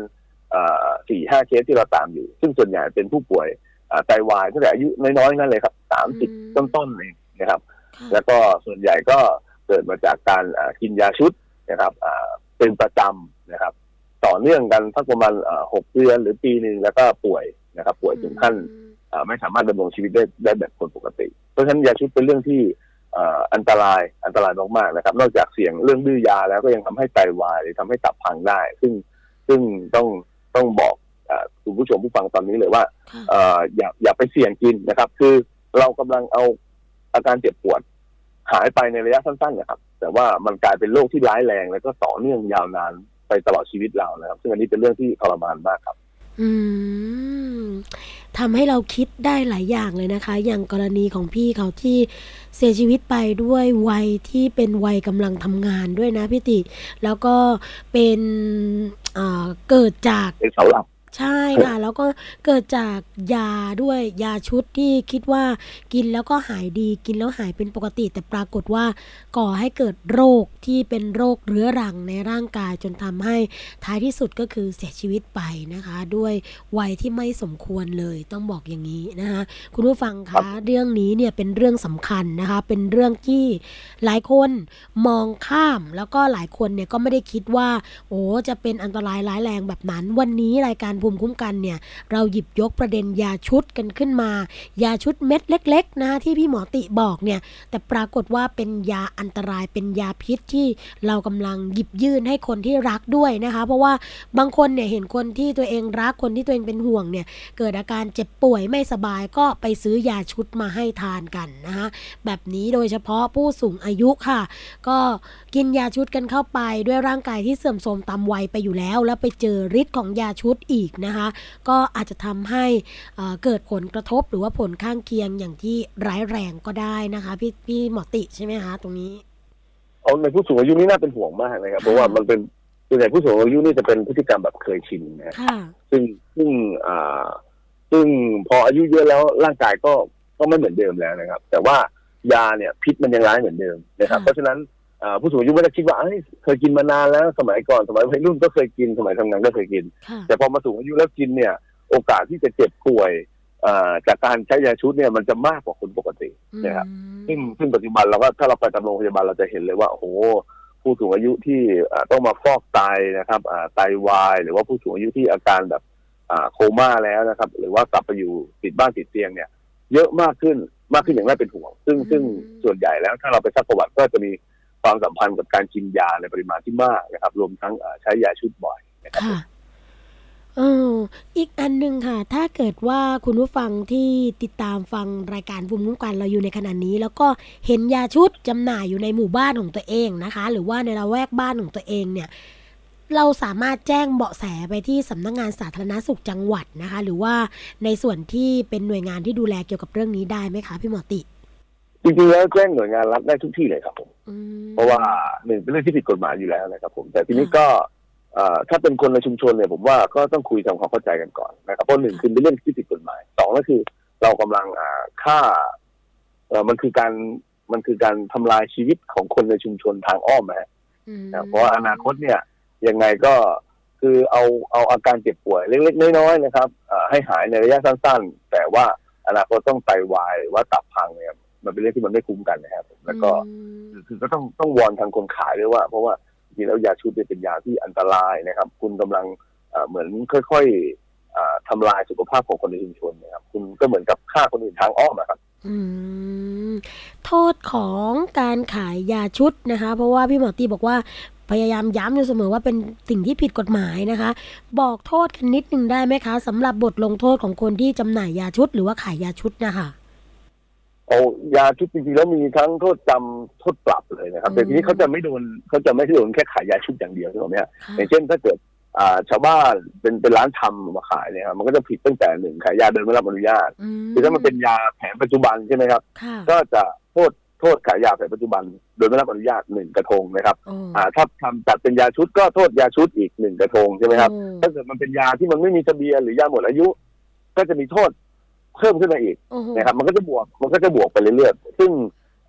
สี่ห้าเคสที่เราตามอยู่ ซึ่งส่วนใหญ่เป็นผู้ป่วยอ่าไตวายตั้งแต่อายุน้อยๆนั่นเลยครับสามสิบต้นๆเองนะครับค่ะแล้วก็ส่วนใหญ่ก็เกิดมาจากการอ่ากินยาชุดนะครับอ่าเป็นประจำนะครับ ต่อเนื่องกันสักประมาณอ่าหกเดือนหรือปีหนึ่งแล้วก็ป่วยนะครับ ป่วยถึงขั้นอ่า ไม่สามารถดำรงชีวิตได้ได้แบบคนปกติ เพราะฉะนั้นยาชุดเป็นเรื่องที่อ่าอันตรายอันตรายมากๆนะครับ นอกจากเสี่ยงเรื่องดื้อยาแล้วก็ยังทำให้ไตวายหรือทำให้ตับพังได้ ซึ่งซึ่งต้องต้องบอกอาคุณผู้ชมผู้ฟังตอนนี้เลยว่าค่ะเอ่ออย่าอย่าไปเสี่ยงกินนะครับ คือเรากำลังเอาอาการเจ็บปวดหายไปในระยะสั้นๆนะครับ แต่ว่ามันกลายเป็นโรคที่ร้ายแรงแล้วก็ต่อเนื่องยาวนานไปตลอดชีวิตเรานะครับ ซึ่งอันนี้เป็นเรื่องที่ทรมานมากครับ อืม ทำให้เราคิดได้หลายอย่างเลยนะคะ อย่างกรณีของพี่เขาที่เสียชีวิตไปด้วยวัยที่เป็นวัยกำลังทำงานด้วยนะพี่ติ แล้วก็เป็นเอ่อเกิดจากเป็นเสาหลัก ใช่ค่ะ แล้วก็เกิดจากยาด้วยยาชุดที่คิดว่ากินแล้วก็หายดีกินแล้วหายเป็นปกติ แต่ปรากฏว่าก่อให้เกิดโรคที่เป็นโรคเรื้อรังในร่างกายจนทำให้ท้ายที่สุดก็คือเสียชีวิตไปนะคะ ด้วยวัยที่ไม่สมควรเลยต้องบอกอย่างนี้นะคะคุณผู้ฟังครัคะบเรื่องนี้เนี่ยเป็นเรื่องสำคัญนะคะ เป็นเรื่องที่หลายคนมองข้ามแล้วก็หลายคนเนี่ยก็ไม่ได้คิดว่า โอ้จะเป็นอันตรายร้ายแรงแบบนั้นวันนี้รายการภูมิคุ้มกันเนี่ยเราหยิบยกประเด็นยาชุดกันขึ้นมา ยาชุดเม็ดเล็ก ๆ นะที่พี่หมอติบอกเนี่ยแต่ปรากฏว่าเป็นยาอันตรายเป็นยาพิษที่เรากำลังหยิบยื่นให้คนที่รักด้วยนะคะ เพราะว่าบางคนเนี่ยเห็นคนที่ตัวเองรักคนที่ตัวเองเป็นห่วงเนี่ยเกิดอาการเจ็บป่วยไม่สบายก็ไปซื้อยาชุดมาให้ทานกันนะคะแบบนี้โดยเฉพาะผู้สูงอายุค่ะ ก็กินยาชุดกันเข้าไปด้วยร่างกายที่เสื่อมโทรมตามวัยไปอยู่แล้ว แล้วไปเจอฤทธิ์ของยาชุดอีกนะคะ ก็อาจจะทำให้เอ่อเกิดผลกระทบหรือว่าผลข้างเคียงอย่างที่ร้ายแรงก็ได้นะคะพี่พี่หมอติใช่ไหมคะตรงนี้เอาในผู้สูงอายุนี่น่าเป็นห่วงมากนะครับเพราะว่ามันเป็นส่วนใหญ่ผู้สูงอายุนี่จะเป็นพฤติกรรมแบบเคยชินนะค่ะซึ่งซึ่งอ่าซึ่งพออายุเยอะแล้วร่างกายก็ก็ไม่เหมือนเดิมแล้วนะครับ แต่ว่ายาเนี่ยพิษมันยังร้ายเหมือนเดิมนะครับค่ะเพราะฉะนั้นอ่า ผู้สูงอายุไม่ได้คิดว่าเอ้ยเคยกินมานานแล้วสมัยก่อนสมัยวัยรุ่นก็เคยกินสมัยทำงานก็เคยกินค่ะแต่พอมาสูงอายุแล้วกินเนี่ย โอกาสที่จะเจ็บป่วยอ่าจากการใช้ยาชุดเนี่ยมันจะมากกว่าคนปกตินะครับซึ่งซึ่งปัจจุบันเราก็ถ้าเราไปตามโรงพยาบาลเราจะเห็นเลยว่าโอ้โหผู้สูงอายุที่อ่าต้องมาฟอกไตนะครับอ่าไตวาย หรือว่าผู้สูงอายุที่อาการแบบอ่าโคม่าแล้วนะครับ หรือว่ากลับไปอยู่ติดบ้านติดเตียงเนี่ย เยอะมากขึ้นมากขึ้นอย่างน่าเป็นห่วง ซึ่งอืมซึ่งส่วนใหญ่แล้วถ้าเราไปซักประวัติก็จะมี ความสัมพันธ์กับการกินยาในปริมาณที่มากนะครับ รวมทั้งใช้ยาชุดบ่อยนะครับค่ะเอออีกอันหนึ่งค่ะ ถ้าเกิดว่าคุณผู้ฟังที่ติดตามฟังรายการภูมิคุ้มกันเราอยู่ในขณะนี้ แล้วก็เห็นยาชุดจำหน่ายอยู่ในหมู่บ้านของตัวเองนะคะ หรือว่าในละแวกบ้านของตัวเองเนี่ย เราสามารถแจ้งเบาะแสไปที่สำนักงานสาธารณสุขจังหวัดนะคะ หรือว่าในส่วนที่เป็นหน่วยงานที่ดูแลเกี่ยวกับเรื่องนี้ได้ไหมคะพี่หมอติ จริงๆแล้วแจ้งหน่วยงานรัฐได้ทุกที่เลยครับผมอืมเพราะว่าหนึ่งเป็นเรื่องที่ผิดกฎหมายอยู่แล้วนะครับ ผม แต่ทีนี้ก็เอ่อถ้าเป็นคนในชุมชนเนี่ยผมว่าก็ต้องคุยทำความเข้าใจกันก่อนนะครับเพราะหนึ่งคือเป็นเรื่องที่ผิดกฎหมายสองก็คือ เรากำลังอ่าฆ่าเอ่อมันคือการมันคือการทำลายชีวิตของคนในชุมชนทางอ้อมนะฮะอืมเพราะว่าอนาคตเนี่ยยังไงก็คือเอาเอาอาการเจ็บป่วยเล็กๆน้อยๆนะครับเอ่อให้หายในระยะสั้น ๆ แต่ว่าอนาคตต้องไตวายหรือว่าตับพังเนี่ย มันเป็นเรื่องที่มันไม่คุ้มกันนะครับผมแล้วก็อืมคือก็ต้องต้องวอนทางคนขายด้วยว่า เพราะว่าจริงๆแล้วยาชุดเนี่ยเป็นยาที่อันตรายนะครับ คุณกำลังเอ่อเหมือนค่อยๆอ่าทำลายสุขภาพของคนในชุมชนนะครับ คุณก็เหมือนกับฆ่าคนอื่นทางอ้อมอะครับอืมโทษของการขายยาชุดนะคะ เพราะว่าพี่หมอตีบอกว่าพยายามย้ำอยู่เสมอว่าเป็นสิ่งที่ผิดกฎหมายนะคะ บอกโทษกันนิดนึงได้ไหมคะสำหรับบทลงโทษของคนที่จำหน่ายยาชุด หรือว่าขายยาชุดนะคะ โอ้ยาชุดจริงๆแล้วมีทั้งโทษจำโทษปรับเลยนะครับ แต่ทีนี้เขาจะไม่โดนเขาจะไม่โดนแค่ขายยาชุดอย่างเดียวใช่ไหมฮะค่ะอย่างเช่นถ้าเกิดอ่าชาวบ้านเป็นเป็นร้านทำมาขายเนี่ยครับมันก็จะผิดตั้งแต่หนึ่งขายยาโดยไม่รับอนุญาตอืคือถ้ามันเป็นยาแผนปัจจุบันใช่ไหมครับค่ะก็จะโทษโทษขายยาแผนปัจจุบัน โดยไม่รับอนุญาตหนึ่งกระทงนะครับโอ้อ่าถ้าทำจัดเป็นยาชุดก็โทษยาชุดอีกหนึ่งกระทงใช่ไหมครับโอ้ถ้าเกิดมันเป็นยาที่มันไม่มีทะเบียนหรือยาหมดอายุ ก็จะมีโทษ เพิ่มขึ้นมาอีกโอ้โหนะครับ มันก็จะบวกมันก็จะบวกไปเรื่อยๆซึ่ง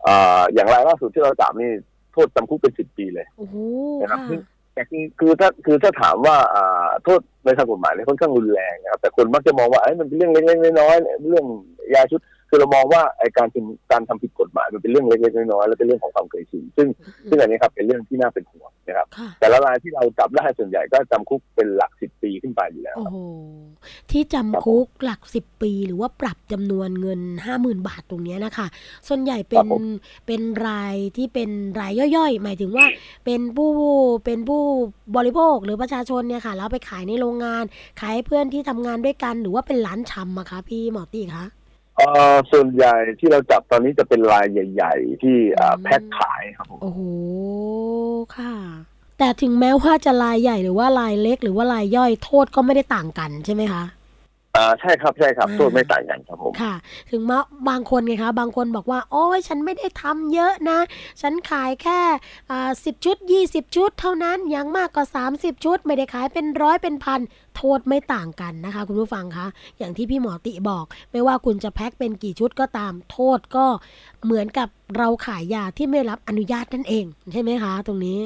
อ่าอย่างรายล่าสุดที่เราจับนี่โทษจำคุกเป็นสิบปีเลยโอ้โหนะครับค่ะซึ่งแต่คือคือถ้าคือถ้าถามว่าอ่าโทษในทางกฎหมายเนี่ยค่อนข้างรุนแรงนะครับแต่คนมักจะมองว่าเอ้ยมันเป็นเรื่องเล็กๆน้อยๆเนี่ยเรื่องยาชุด คือเรามองว่าไอการทำการทำผิดกฎหมายมันเป็นเรื่องเล็กๆน้อยๆและเป็นเรื่องของความเคยชินซึ่งซึ่งอันนี้ครับเป็นเรื่องที่น่าเป็นห่วงนะครับค่ะแต่ละรายที่เราจับได้ส่วนใหญ่ก็จำคุกเป็นหลักสิบปีขึ้นไปอยู่แล้วโอ้โหที่จำคุกหลักสิบปี หรือว่าปรับจำนวนเงินห้าหมื่นบาทตรงเนี้ยนะคะส่วนใหญ่เป็ครันบผมเป็นรายที่เป็นรายย่อยๆ หมายถึงว่าเป็นผู้เป็นผู้บริโภคหรือประชาชนเนี่ยค่ะแล้วไปขายในโรงงาน ขายให้เพื่อนที่ทำงานด้วยกัน หรือว่าเป็นร้านชำอะคะพี่หมอตีคะ เอ่อส่วนใหญ่ที่เราจับตอนนี้จะเป็นรายใหญ่ ๆ ที่อ่าอืมแพ็คขายครับผมโอ้โหค่ะ แต่ถึงแม้ว่าจะรายใหญ่หรือว่ารายเล็ก หรือว่ารายย่อยโทษก็ไม่ได้ต่างกันใช่ไหมคะ อ่าใช่ครับใช่ครับอ่าโทษไม่ต่างกันครับผมค่ะ ถึงมาบางคนไงคะบางคนบอกว่า โอ้ยฉันไม่ได้ทำเยอะนะ ฉันขายแค่อ่าสิบชุด20ชุด เท่านั้นอย่างมากก็30ชุด ไม่ได้ขายเป็นร้อยเป็นพันโทษไม่ต่างกันนะคะ คุณผู้ฟังคะอย่างที่พี่หมอติบอก ไม่ว่าคุณจะแพ็คเป็นกี่ชุดก็ตาม โทษก็เหมือนกับเราขายยาที่ไม่รับอนุญาตนั่นเอง ใช่ไหมคะ ตรงนี้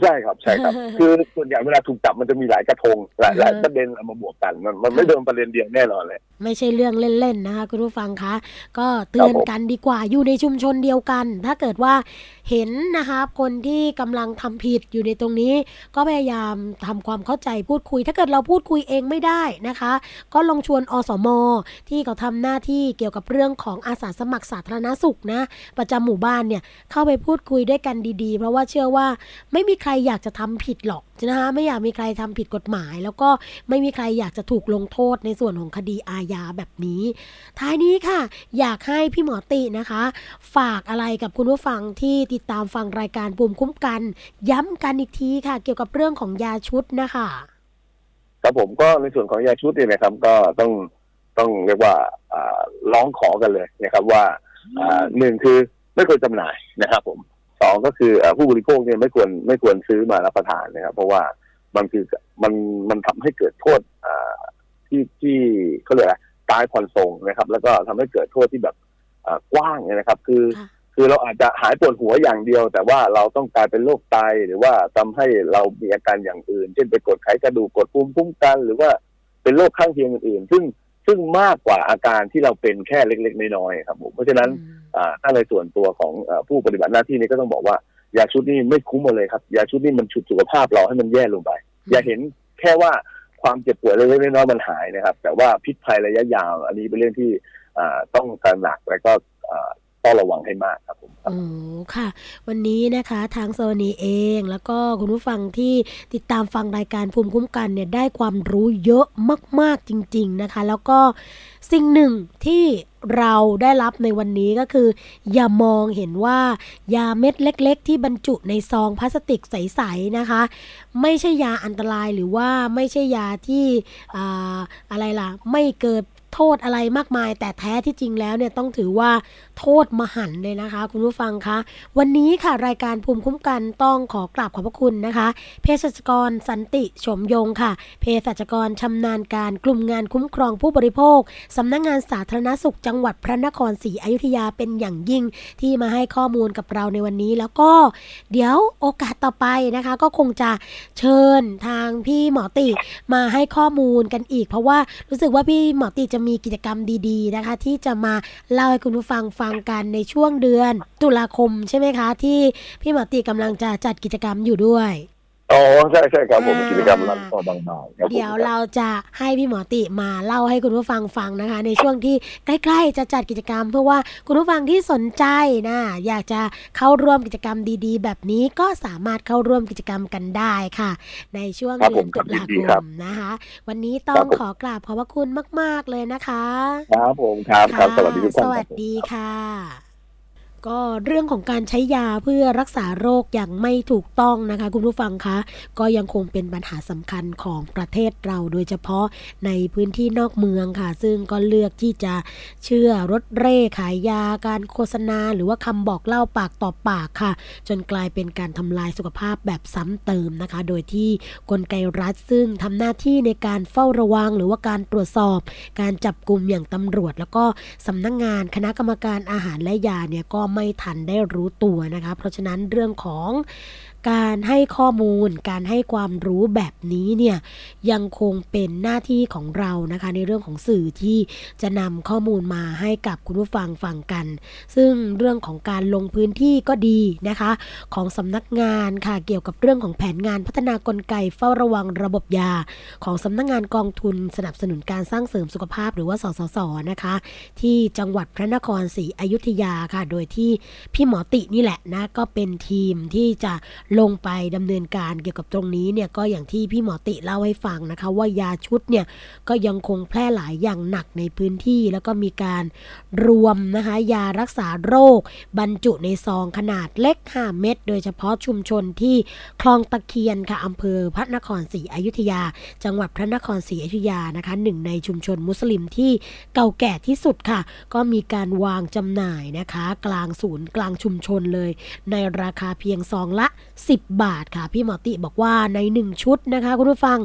ใช่ครับใช่ครับ คือส่วนใหญ่เวลาถูกจับมันจะมีหลายกระทงหลายหลายอ่าฮะประเด็นเอามาบวกกัน มันมันไม่เดินประเด็นเดียวแน่นอนเลย ไม่ใช่เรื่องเล่นๆนะคะคุณผู้ฟังคะก็เตือนกันดีกว่าอยู่ในชุมชนเดียวกัน ถ้าเกิดว่าเห็นนะคะคนที่กำลังทำผิดอยู่ในตรงนี้ ก็พยายามทำความเข้าใจพูดคุย ถ้าเกิดเราพูดคุยเองไม่ได้นะคะ ก็ลองชวนอสม ที่เขาทำหน้าที่เกี่ยวกับเรื่องของอาสาสมัครสาธารณสุขนะ ประจำหมู่บ้านเนี่ยเข้าไปพูดคุยด้วยกันดีๆ เพราะว่าเชื่อว่าไม่มีใครอยากจะทำผิดหรอก นะคะไม่อยากมีใครทำผิดกฎหมาย แล้วก็ไม่มีใครอยากจะถูกลงโทษในส่วนของคดีอาญาแบบนี้ ท้ายนี้ค่ะ อยากให้พี่หมอตินะคะ ฝากอะไรกับคุณผู้ฟังที่ติดตามฟังรายการภูมคุ้มกัน ย้ำกันอีกทีค่ะ เกี่ยวกับเรื่องของยาชุดนะคะครับผมก็ในส่วนของยาชุดเนี่ยนะครับ ก็ต้องต้องเรียกว่าร้องขอกันเลยนะครับว่าอ่าหนึ่งคือไม่ควรจำหน่ายนะครับ ผม สองก็คืออ่าผู้บริโภคเนี่ยไม่ควรไม่ควรซื้อมารับประทานนะครับ เพราะว่ามันคือมันมันทำให้เกิดโทษอ่าที่ที่เขาเรียกอะไรตายผ่อนส่งนะครับ แล้วก็ทำให้เกิดโทษที่แบบอ่ากว้างเนี่ยนะครับ คือค่ะคือเราอาจจะหายปวดหัวอย่างเดียว แต่ว่าเราต้องกลายเป็นโรคไตหรือว่าทำให้เรามีอาการอย่างอื่น เช่นไปกดไขกระดูกกดภูมิคุ้มกัน หรือว่าเป็นโรคข้างเคียงอื่นๆ ซึ่งซึ่งมากกว่าอาการที่เราเป็นแค่เล็ก ๆ น้อยๆครับผมเพราะฉะนั้นอืมอ่า ถ้าในส่วนตัวของอผู้ปฏิบัติหน้าที่นี้ก็ต้องบอกว่ายาชุดนี้ไม่คุ้มเลยครับยาชุดนี้มันฉุดสุขภาพเราให้มันแย่ลงไป อย่าเห็นแค่ว่าความเจ็บป่วยเล็กๆน้อยๆมันหายนะครับ แต่ว่าพิษภัยระยะยาว อันนี้เป็นเรื่องที่อ่าต้องตระหนักและก็ อ่าต้องระวังให้มากครับผมโอ้ค่ะ วันนี้นะคะทางสวนีเอง แล้วก็คุณผู้ฟังที่ติดตามฟังรายการภูมิคุ้มกันเนี่ยได้ความรู้เยอะมาก ๆจริง ๆนะคะ แล้วก็สิ่งหนึ่งที่เราได้รับในวันนี้ก็คือ อย่ามองเห็นว่ายาเม็ดเล็ก ๆ ที่บรรจุในซองพลาสติกใส ๆ นะคะ ไม่ใช่ยาอันตรายหรือว่าไม่ใช่ยาที่อ่าอะไรล่ะ ไม่เกิด โทษอะไรมากมาย แต่แท้ที่จริงแล้วเนี่ยต้องถือว่าโทษมหันต์เลยนะคะ คุณผู้ฟังคะ วันนี้ค่ะรายการภูมิคุ้มกันต้องขอกราบขอบพระคุณนะคะเภสัชกรสันติชมยงค่ะเภสัชกรชำนาญการกลุ่มงานคุ้มครองผู้บริโภคสำนักงงานสาธารณสุขจังหวัดพระนครศรีอยุธยาเป็นอย่างยิ่งที่มาให้ข้อมูลกับเราในวันนี้ แล้วก็เดี๋ยวโอกาสต่อไปนะคะ ก็คงจะเชิญทางพี่หมอติมาให้ข้อมูลกันอีก เพราะว่ารู้สึกว่าพี่หมอติจะมีกิจกรรมดีๆนะคะ ที่จะมาเล่าให้คุณผู้ฟังฟังกันในช่วงเดือน ตุลาคมใช่ไหมคะ ที่พี่หมอตีกำลังจะจัดกิจกรรมอยู่ด้วย ออ๋อใช่ใช่ครับผมกิจกรรมรันฟอร์บางนาครับผมเดี๋ยวเราจะให้พี่หมอติมาเล่าให้คุณผู้ฟังฟังนะคะ ในช่วงที่ใกล้ๆจะจัดกิจกรรม เพื่อว่าคุณผู้ฟังที่สนใจนะอยากจะเข้าร่วมกิจกรรมดีๆ แบบนี้ก็สามารถเข้าร่วมกิจกรรมกันได้ค่ะ ในช่วงครับเดืผอนมตุลาครับยินดีคครับมนะคะ วันนี้ต้องครับผมขอกราบขอบพระคุณมาก ๆเลยนะคะ ครับผมครับครับสค่ะวัสดีทุกท่านสควัรับสดีค่ะ ก็เรื่องของการใช้ยาเพื่อรักษาโรคอย่างไม่ถูกต้องนะคะ คุณผู้ฟังคะก็ยังคงเป็นปัญหาสำคัญของประเทศเราโดยเฉพาะในพื้นที่นอกเมืองค่ะ ซึ่งก็เลือกที่จะเชื่อรถเร่ขายยาการโฆษณา หรือว่าคำบอกเล่าปากต่อปากค่ะ จนกลายเป็นการทำลายสุขภาพแบบซ้ำเติมนะคะ โดยที่กลไกรัฐซึ่งทำหน้าที่ในการเฝ้าระวัง หรือว่าการตรวจสอบ การจับกลุ่มอย่างตำรวจ แล้วก็สำนักงงานคณะกรรมการอาหารและยาเนี่ยก็ไม่ทันได้รู้ตัวนะคะ เพราะฉะนั้นเรื่องของ การให้ข้อมูล การให้ความรู้แบบนี้เนี่ยยังคงเป็นหน้าที่ของเรานะคะ ในเรื่องของสื่อที่จะนำข้อมูลมาให้กับคุณผู้ฟังฟังกัน ซึ่งเรื่องของการลงพื้นที่ก็ดีนะคะ ของสำนักงานค่ะเกี่ยวกับเรื่องของแผนงานพัฒนากลไกเฝ้าระวังระบบยา ของสำนักงานกองทุนสนับสนุนการสร้างเสริมสุขภาพหรือว่าสสสนะคะ ที่จังหวัดพระนครศรีอยุธยาค่ะ โดยที่พี่หมอตินี่แหละนะก็เป็นทีมที่จะลงไปดำเนินการเกี่ยวกับตรงนี้เนี่ยก็อย่างที่พี่หมอติเล่าให้ฟังนะคะ ว่ายาชุดเนี่ยก็ยังคงแพร่หลายอย่างหนักในพื้นที่ แล้วก็มีการรวมนะคะยารักษาโรค บรรจุในซองขนาดเล็ก 5 เม็ดโดยเฉพาะชุมชนที่คลองตะเคียนค่ะอำเภอพระนครศรีอยุธยา จังหวัดพระนครศรีอยุธยานะคะหนึ่งในชุมชนมุสลิมที่เก่าแก่ที่สุดค่ะ ก็มีการวางจำหน่ายนะคะ กลางศูนย์กลางชุมชนเลย ในราคาเพียงซองละ10 บาทค่ะ พี่หมอติบอกว่าใน 1 ชุดนะคะ คุณผู้ฟัง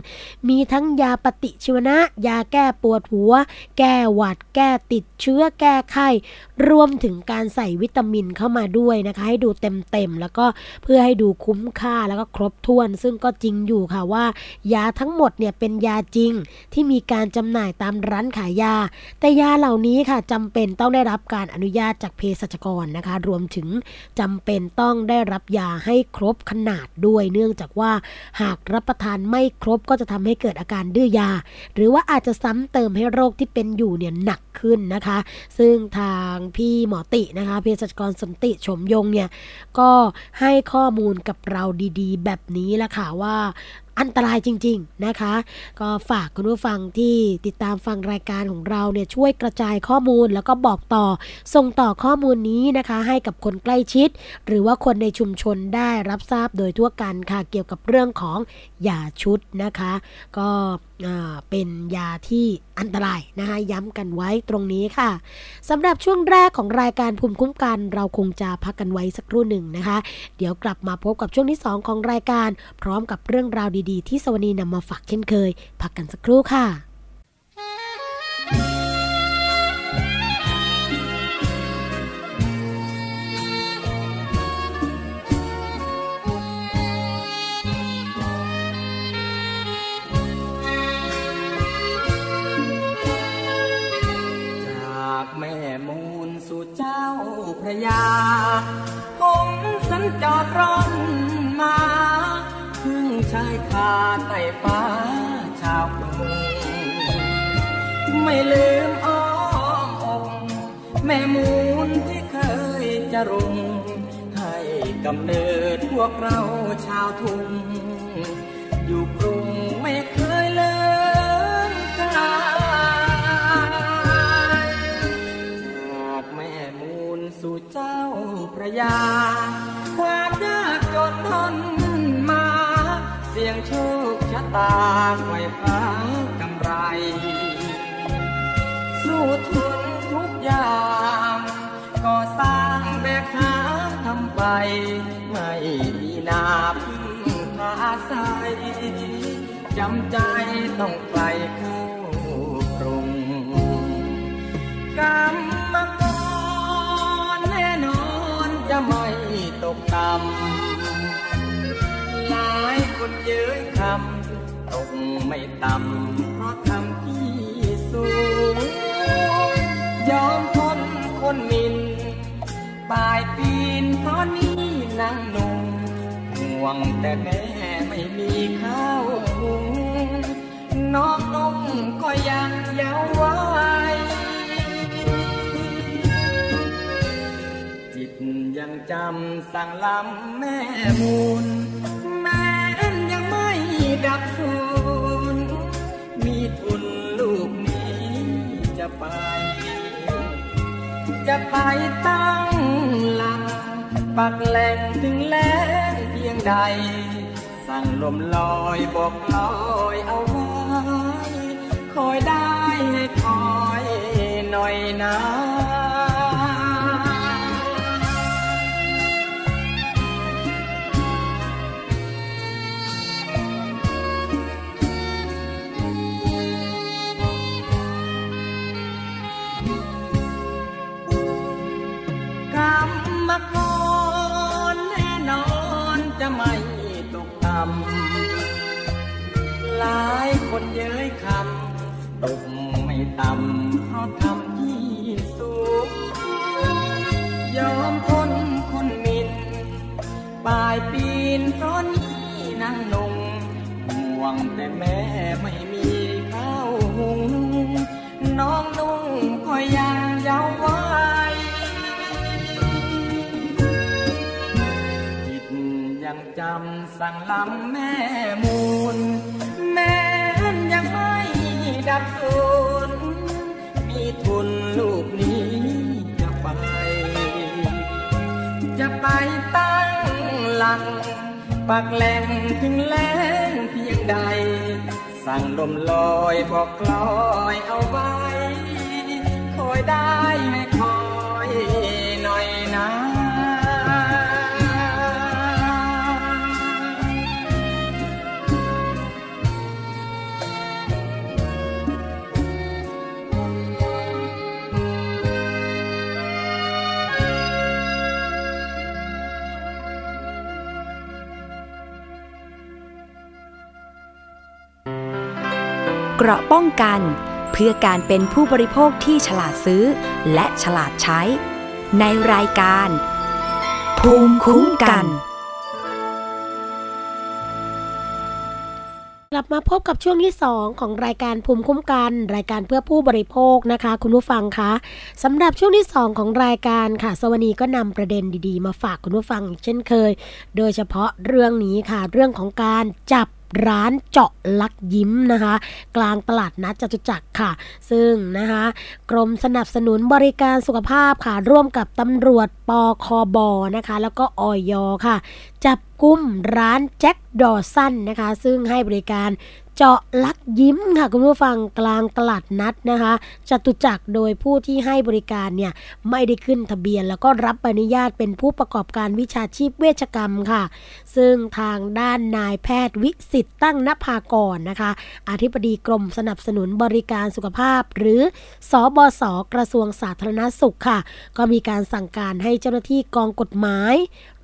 มีทั้งยาปฏิชีวนะ ยาแก้ปวดหัว แก้หวัด แก้ติดเชื้อแก้ไข้รวมถึงการใส่วิตามินเข้ามาด้วยนะคะ ให้ดูเต็มๆ แล้วก็เพื่อให้ดูคุ้มค่าแล้วก็ครบถ้วน ซึ่งก็จริงอยู่ค่ะว่า ยาทั้งหมดเนี่ยเป็นยาจริงที่มีการจำหน่ายตามร้านขายยา แต่ยาเหล่านี้ค่ะจำเป็นต้องได้รับการอนุญาตจากเภสัชกรนะคะ รวมถึงจำเป็นต้องได้รับยาให้ครบขนาดด้วย เนื่องจากว่าหากรับประทานไม่ครบก็จะทำให้เกิดอาการดื้อยา หรือว่าอาจจะซ้ำเติมให้โรคที่เป็นอยู่เนี่ยหนักขึ้นนะคะ ซึ่งทางพี่หมอตินะคะเภสัชกรสันติชมยงเนี่ยก็ให้ข้อมูลกับเราดีๆ แบบนี้ละค่ะว่า อันตรายจริง ๆนะคะ ก็ฝากคุณผู้ฟังที่ติดตามฟังรายการของเราเนี่ยช่วยกระจายข้อมูลแล้วก็บอกต่อ ส่งต่อข้อมูลนี้นะคะ ให้กับคนใกล้ชิด หรือว่าคนในชุมชนได้รับทราบโดยทั่วกันค่ะเกี่ยวกับเรื่องของยาชุดนะคะ ก็ เป็นยาที่อันตรายนะคะย้ำกันไว้ตรงนี้ค่ะสำหรับช่วงแรกของรายการภูมิคุ้มกันเราคงจะพักกันไว้สักครู่หนึ่งนะคะ เดี๋ยวกลับมาพบกับช่วงที่ 2 ของรายการ พร้อมกับเรื่องราวดีๆ ที่สวนีนำมาฝากเช่นเคย พักกันสักครู่ค่ะ พระยา ผมสัญจรร่อนมาพึ่งชายคาไต่ฟ้าชาวกรุงไม่ลืมอ้อมอกแม่มูลที่เคยจะรุง ให้กำเนิดพวกเราชาวทุ่งอยู่ ยา ความยากจนทนมา เสียงโชคชะตาไขว่คว้ากำไร สู้ทนทุกอย่างก่อสร้างแบกหาทำไป ไม่มีนาพึ่งพาอาศัยจำใจต้องไกลเนเย้ยคำตกไม่ต่ำเพราะทำที่สูง ยอมทนคนมินปลายปีนเพราะนี่นางนุ่มห่วงแต่แม่ไม่มีข้าวหุงน้องนุ่งก็ยังเยาว์ไวจิตยังจำสั่งลำแม่มูลแม้น ดับสูญมีทุนลูกนี้จะไป จะไปตั้งหลักปักแหล่งถึงแลงเพียงใด สั่งลมลอยบอกลอยเอาไว้ คอยได้ให้คอยหน่อยนะ นเย้ยคำตกไม่ต่ำเพราะทำที่สูงยอมทนคนมินปลายปีนราะนี้นั่งนงห่วงแต่แม่ไม่มีข้าวหุง น้องนุ่งก็ยังเยาว์ไว้จิตยังจำสั่งลำแม่มูล ดับสูญมีทุนลูกนี้จะไป จะไปตั้งหลักปักแหล่งถึงแหลงเพียงใด สั่งลมลอยบอกลอยเอาไว้ คอยได้ไม่คอย เกราะป้องกัน เพื่อการเป็นผู้บริโภคที่ฉลาดซื้อ และฉลาดใช้ ในรายการ ภูมิคุ้มกัน กลับมาพบกับช่วงที่ 2 ของรายการภูมิคุ้มกัน รายการเพื่อผู้บริโภคนะคะ คุณผู้ฟังคะสำหรับช่วงที่ 2 ของรายการค่ะ สวนีก็นำประเด็นดีๆ มาฝากคุณผู้ฟังเช่นเคย โดยเฉพาะเรื่องนี้ค่ะ เรื่องของการจับ ร้านเจาะลักยิ้มนะคะ กลางตลาดนัดจตุจักรค่ะ ซึ่งนะคะกรมสนับสนุนบริการสุขภาพค่ะ ร่วมกับตำรวจปคบนะคะ แล้วก็ออยค่ะ จับกุมร้านแจ็คดอสันนะคะ ซึ่งให้บริการ เจาะลักยิ้มค่ะคุณผู้ฟังกลางตลาดนัดนะคะจตุจักรโดยผู้ที่ให้บริการเนี่ยไม่ได้ขึ้นทะเบียน แล้วก็รับใบอนุญาตเป็นผู้ประกอบการวิชาชีพเวชกรรมค่ะ ซึ่งทางด้านนายแพทย์วิสิตตั้งนภากรนะคะอธิบดีกรมสนับสนุนบริการสุขภาพ หรือสอบศกระทรวงสาธารณสุขค่ะ ก็มีการสั่งการให้เจ้าหน้าที่กองกฎหมาย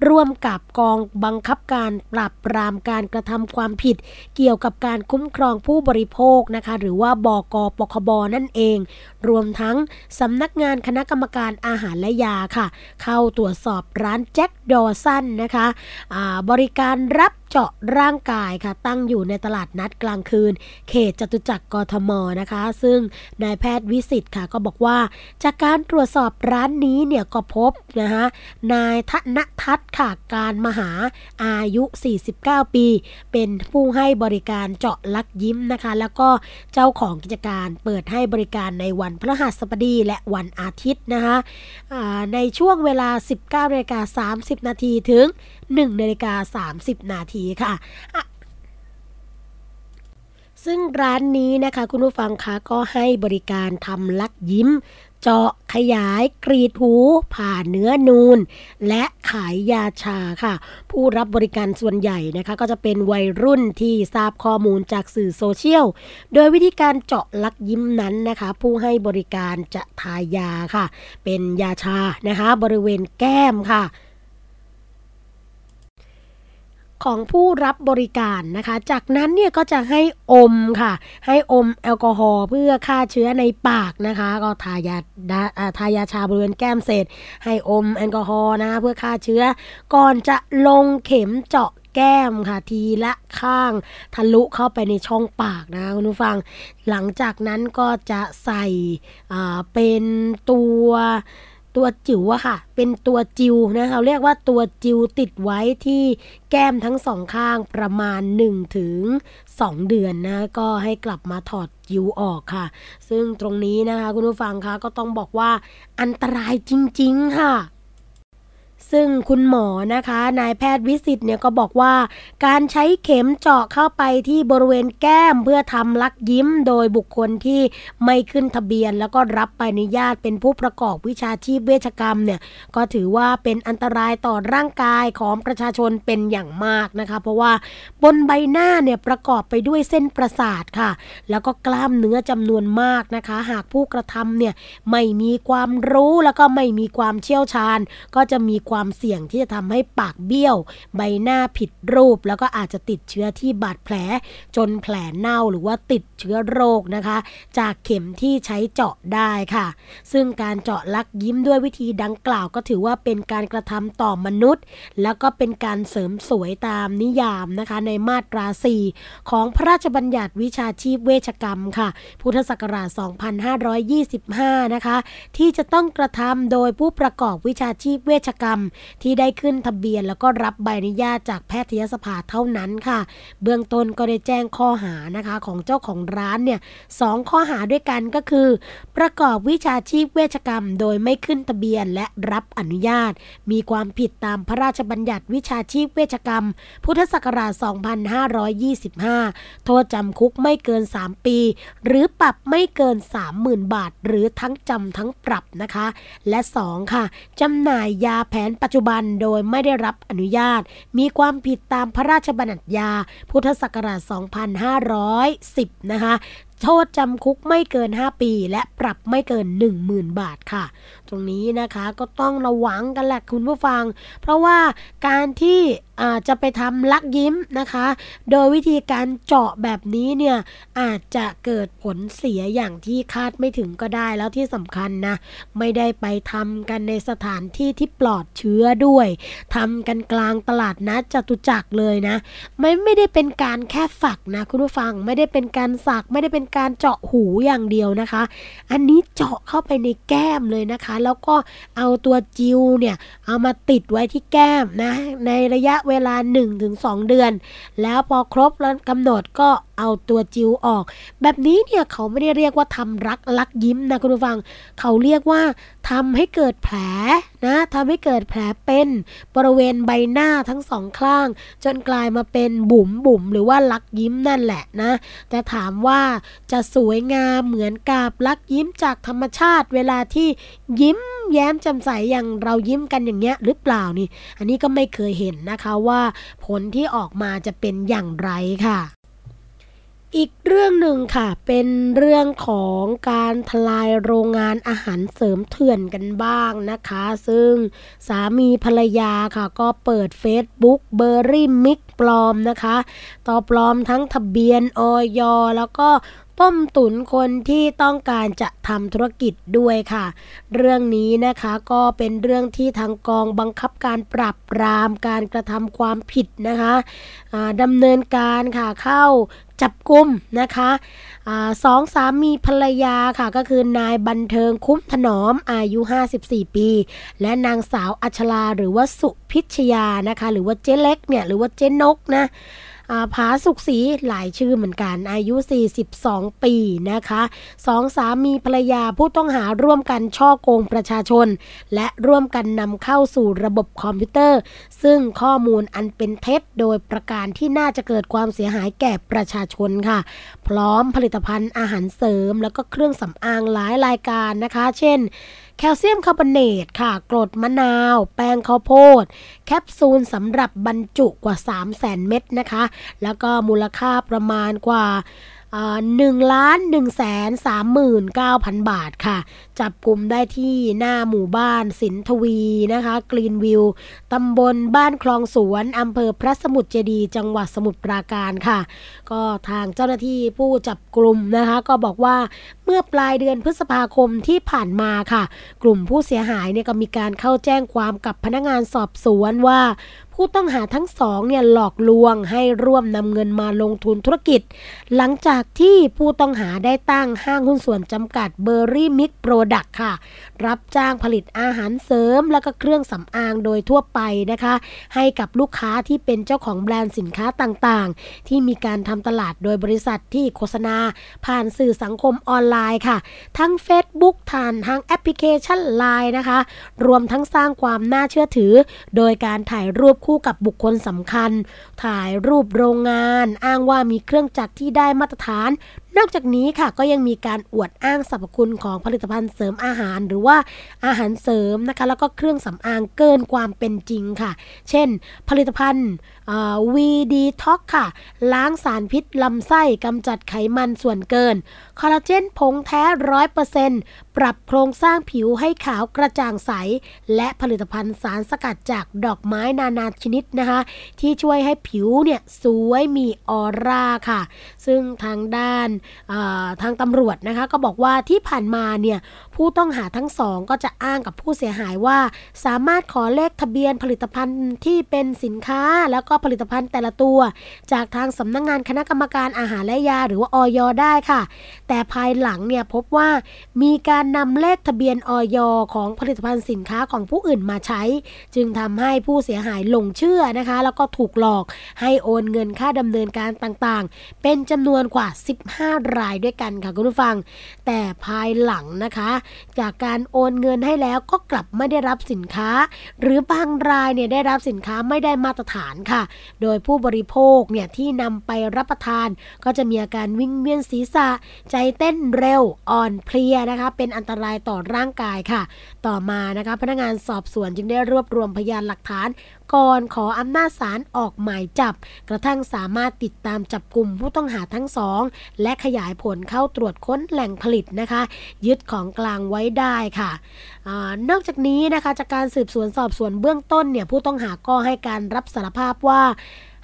ร่วมกับกองบังคับการปราบปรามการกระทำความผิด เกี่ยวกับการคุ้มครองผู้บริโภคนะคะ หรือว่าบกปคบนั่นเอง รวมทั้งสำนักงานคณะกรรมการอาหารและยาค่ะ เข้าตรวจสอบร้านแจ็คดอสันนะคะบริการรับเจาะร่างกายค่ะ ตั้งอยู่ในตลาดนัดกลางคืน เขตจตุจักรกทมนะคะ ซึ่งนายแพทย์วิสิตค่ะก็บอกว่า จากการตรวจสอบร้านนี้เนี่ยก็พบนะคะนายธนทัศน์ค่ะการมหาอายุ 49 ปี เป็นผู้ให้บริการเจาะลักยิ้มนะคะ แล้วก็เจ้าของกิจการเปิดให้บริการในวันพฤหัสบดีและวันอาทิตย์นะคะในช่วงเวลา 19นาฬิกา30 นาทีถึง 1นาฬิกา30 นาทีค่ะอะซึ่งร้านนี้นะคะคุณผู้ฟังคะก็ให้บริการทำลักยิ้ม เจาะขยายกรีดหูผ่าเนื้อนูน และขายยาชาค่ะ ผู้รับบริการส่วนใหญ่นะคะก็จะเป็นวัยรุ่นที่ทราบข้อมูลจากสื่อโซเชียล โดยวิธีการเจาะลักยิ้มนั้นนะคะ ผู้ให้บริการจะทายาค่ะ เป็นยาชานะคะ บริเวณแก้มค่ะ ของผู้รับบริการนะคะ จากนั้นเนี่ยก็จะให้อมค่ะ ให้อมแอลกอฮอล์เพื่อฆ่าเชื้อในปากนะคะ ก็ทายาดาทายาชาบริเวณแก้มเสร็จ ให้อมแอลกอฮอล์นะคะเพื่อฆ่าเชื้อ ก่อนจะลงเข็มเจาะแก้มค่ะทีละข้างทะลุเข้าไปในช่องปากนะคุณผู้ฟัง หลังจากนั้นก็จะใส่เป็นตัว ตัวจิ๋วอะค่ะ เป็นตัวจิวนะเราเรียกว่าตัวจิวติดไว้ที่แก้มทั้งสองข้างประมาณ 1 ถึง 2 เดือนนะก็ให้กลับมาถอดจิวออกค่ะ ซึ่งตรงนี้นะคะคุณผู้ฟังคะก็ต้องบอกว่าอันตรายจริง ๆ ค่ะ ซึ่งคุณหมอนะคะนายแพทย์วิสิตเนี่ยก็บอกว่า การใช้เข็มเจาะเข้าไปที่บริเวณแก้มเพื่อทำลักยิ้ม โดยบุคคลที่ไม่ขึ้นทะเบียน แล้วก็รับใบอนุญาตเป็นผู้ประกอบวิชาชีพเวชกรรมเนี่ยก็ถือว่าเป็นอันตรายต่อร่างกายของประชาชนเป็นอย่างมากนะคะ เพราะว่าบนใบหน้าเนี่ยประกอบไปด้วยเส้นประสาทค่ะ แล้วก็กล้ามเนื้อจำนวนมากนะคะ หากผู้กระทำเนี่ยไม่มีความรู้แล้วก็ไม่มีความเชี่ยวชาญ ก็จะมีความเสี่ยงที่จะทำให้ปากเบี้ยว ใบหน้าผิดรูป แล้วก็อาจจะติดเชื้อที่บาดแผล จนแผลเน่าหรือว่าติดเชื้อโรคนะคะ จากเข็มที่ใช้เจาะได้ค่ะ ซึ่งการเจาะลักยิ้มด้วยวิธีดังกล่าวก็ถือว่าเป็นการกระทำต่อมนุษย์ แล้วก็เป็นการเสริมสวยตามนิยามนะคะ ในมาตรา 4 ของพระราชบัญญัติวิชาชีพเวชกรรมค่ะ พุทธศักราช 2525 นะคะ ที่จะต้องกระทำโดยผู้ประกอบวิชาชีพเวชกรรมที่ได้ขึ้นทะเบียน แล้วก็รับใบอนุญาตจากแพทยสภาเท่านั้นค่ะ เบื้องต้นก็ได้แจ้งข้อหานะคะของเจ้าของร้านเนี่ยสองข้อหาด้วยกันก็คือ ประกอบวิชาชีพเวชกรรม โดยไม่ขึ้นทะเบียนและรับอนุญาต มีความผิดตามพระราชบัญญัติวิชาชีพเวชกรรม พุทธศักราช 2525 โทษจำคุกไม่เกิน 3 ปี หรือปรับไม่เกิน 30,000 บาท หรือทั้งจำทั้งปรับนะคะ และ 2 ค่ะจำหน่ายยาแผนปัจจุบันโดยไม่ได้รับอนุญาต มีความผิดตามพระราชบัญญัติยา พุทธศักราช 2510 นะคะ โทษจำคุกไม่เกิน 5 ปี และปรับไม่เกิน 10,000 บาทค่ะ ตรงนี้นะคะก็ต้องระวังกันแหละคุณผู้ฟัง เพราะว่าการที่จะไปทำลักยิ้มนะคะ โดยวิธีการเจาะแบบนี้เนี่ยอาจจะเกิดผลเสียอย่างที่คาดไม่ถึงก็ได้แล้วที่สำคัญนะ ไม่ได้ไปทำกันในสถานที่ที่ปลอดเชื้อด้วยทำกันกลางตลาดนัดจตุจักรเลยนะ ไม่ไม่ได้เป็นการแค่ฝักนะคุณผู้ฟังไม่ได้เป็นการสักไม่ได้เป็นการเจาะหูอย่างเดียวนะคะ อันนี้เจาะเข้าไปในแก้มเลยนะคะ แล้วก็เอาตัวจิวเนี่ยเอามาติดไว้ที่แก้มนะในระยะเวลา 1-2 เดือน แล้วพอครบแล้วกำหนดก็เอาตัวจิวออก แบบนี้เนี่ยเขาไม่ได้เรียกว่าทำรักลักยิ้มนะคุณผู้ฟัง เขาเรียกว่าทำให้เกิดแผลนะทำให้เกิดแผลเป็นบริเวณใบหน้าทั้งสองข้าง จนกลายมาเป็นบุ๋มบุ๋มหรือว่าลักยิ้มนั่นแหละนะ แต่ถามว่าจะสวยงามเหมือนกับลักยิ้มจากธรรมชาติเวลาที่ยิ้มแย้มจำใสอย่างเรายิ้มกันอย่างเงี้ยหรือเปล่านี่ อันนี้ก็ไม่เคยเห็นนะคะว่าผลที่ออกมาจะเป็นอย่างไรค่ะ อีกเรื่องหนึ่งค่ะ เป็นเรื่องของการทลายโรงงานอาหารเสริมเถื่อนกันบ้างนะคะ ซึ่งสามีภรรยาค่ะ ก็เปิด Facebook เบอร์รี่มิกปลอมนะคะ ต่อปลอมทั้งทะเบียนออยแล้วก็ต้มตุ๋นคนที่ต้องการจะทำธุรกิจด้วยค่ะ เรื่องนี้นะคะก็เป็นเรื่องที่ทางกองบังคับการปราบปรามการกระทำความผิดนะคะดำเนินการค่ะเข้า จับกุมนะคะอสองสามีภรรยาค่ะก็คือนายบันเทิงคุ้มถนอมอายุ 54 ปี และนางสาวอัชลาหรือว่าสุพิชยานะคะหรือว่าเจ๊เล็กเนี่ยหรือว่าเจ๊นกนะ ผาสุขศรีหลายชื่อเหมือนกันอายุ 42 ปีนะคะสองสามีภรรยาผู้ต้องหาร่วมกันช่อโกงประชาชน และร่วมกันนำเข้าสู่ระบบคอมพิวเตอร์ ซึ่งข้อมูลอันเป็นเท็จโดยประการที่น่าจะเกิดความเสียหายแก่ประชาชนค่ะ พร้อมผลิตภัณฑ์อาหารเสริม แล้วก็เครื่องสำอางหลายรายการนะคะ เช่น คลเซียมคาร์บอเนตค่ะ กรดมะนาว แป้งข้าวโพด แคปซูลสำหรับบรรจุกว่า 3 0 0แสนเม็ดนะคะ แล้วก็มูลค่าประมาณกว่า หนึ่งล้านหนึ่งแสนสามหมื่นเก้าพันบาทค่ะ จับกลุ่มได้ที่หน้าหมู่บ้านสินทวีนะคะกรีนวิวตำบลบ้านคลองสวนอำเภอพระสมุทรเจดีจังหวัดสมุทรปราการค่ะ ก็ทางเจ้าหน้าที่ผู้จับกลุ่มนะคะ ก็บอกว่าเมื่อปลายเดือนพฤษภาคมที่ผ่านมาค่ะ กลุ่มผู้เสียหายเนี่ยก็มีการเข้าแจ้งความกับพนักงานสอบสวนว่า ผู้ต้องหาทั้งสองเนี่ยหลอกลวงให้ร่วมนำเงินมาลงทุนธุรกิจ หลังจากที่ผู้ต้องหาได้ตั้งห้างหุ้นส่วนจำกัด Berry Mix Product ค่ะ รับจ้างผลิตอาหารเสริมและก็เครื่องสำอางโดยทั่วไปนะคะ ให้กับลูกค้าที่เป็นเจ้าของแบรนด์สินค้าต่างๆ ที่มีการทำตลาดโดยบริษัทที่โฆษณา ผ่านสื่อสังคมออนไลน์ค่ะ ทั้ง Facebook ผ่านทางแอปพลิเคชัน Line นะคะ รวมทั้งสร้างความน่าเชื่อถือ โดยการถ่ายรูปคู่กับบุคคลสำคัญ ถ่ายรูปโรงงาน อ้างว่ามีเครื่องจักรที่ได้มาตรฐาน นอกจากนี้ค่ะก็ยังมีการอวดอ้างสรรพคุณของผลิตภัณฑ์เสริมอาหาร หรือว่าอาหารเสริมนะคะ แล้วก็เครื่องสำอางเกินความเป็นจริงค่ะ เช่น ผลิตภัณฑ์วีดีท็อกค่ะ ล้างสารพิษลำไส้กำจัดไขมันส่วนเกิน คอลลาเจนผงแท้ร้อยเปอร์เซ็นต์ปรับโครงสร้างผิวให้ขาวกระจ่างใส และผลิตภัณฑ์สารสกัดจากดอกไม้นานาชนิดนะคะ ที่ช่วยให้ผิวเนี่ยสวยมีออร่าค่ะ ซึ่งทางด้านทางตำรวจนะคะก็บอกว่าที่ผ่านมาเนี่ยผู้ต้องหาทั้งสองก็จะอ้างกับผู้เสียหายว่า สามารถขอเลขทะเบียนผลิตภัณฑ์ที่เป็นสินค้า แล้วก็ผลิตภัณฑ์แต่ละตัว จากทางสำนักงงานคณะกรรมการอาหารและยาหรือว่าออยได้ค่ะ แต่ภายหลังเนี่ยพบว่ามีการนำเลขทะเบียนออยของผลิตภัณฑ์สินค้าของผู้อื่นมาใช้ จึงทำให้ผู้เสียหายหลงเชื่อนะคะ แล้วก็ถูกหลอกให้โอนเงินค่าดำเนินการต่างๆ เป็นจำนวนกว่า 15 รายด้วยกันค่ะคุณผู้ฟัง แต่ภายหลังนะคะจากการโอนเงินให้แล้วก็กลับไม่ได้รับสินค้า หรือบางรายเนี่ยได้รับสินค้าไม่ได้มาตรฐานค่ะ โดยผู้บริโภคเนี่ยที่นำไปรับประทาน ก็จะมีอาการวิ่งเวียนศีรษะ ใจเต้นเร็วอ่อนเพลียนะคะเป็นอันตรายต่อร่างกายค่ะ ต่อมานะคะพนักงานสอบสวนจึงได้รวบรวมพยานหลักฐานก่อนขออำนาจศาลออกหมายจับ กระทั่งสามารถติดตามจับกลุ่มผู้ต้องหาทั้งสอง และขยายผลเข้าตรวจค้นแหล่งผลิตนะคะ ยึดของกลางไว้ได้ค่ะอนอกจากนี้นะคะจากการสืบสวนสอบสวนเบื้องต้นเนี่ยผู้ต้องหาก็ให้การรับสารภาพว่า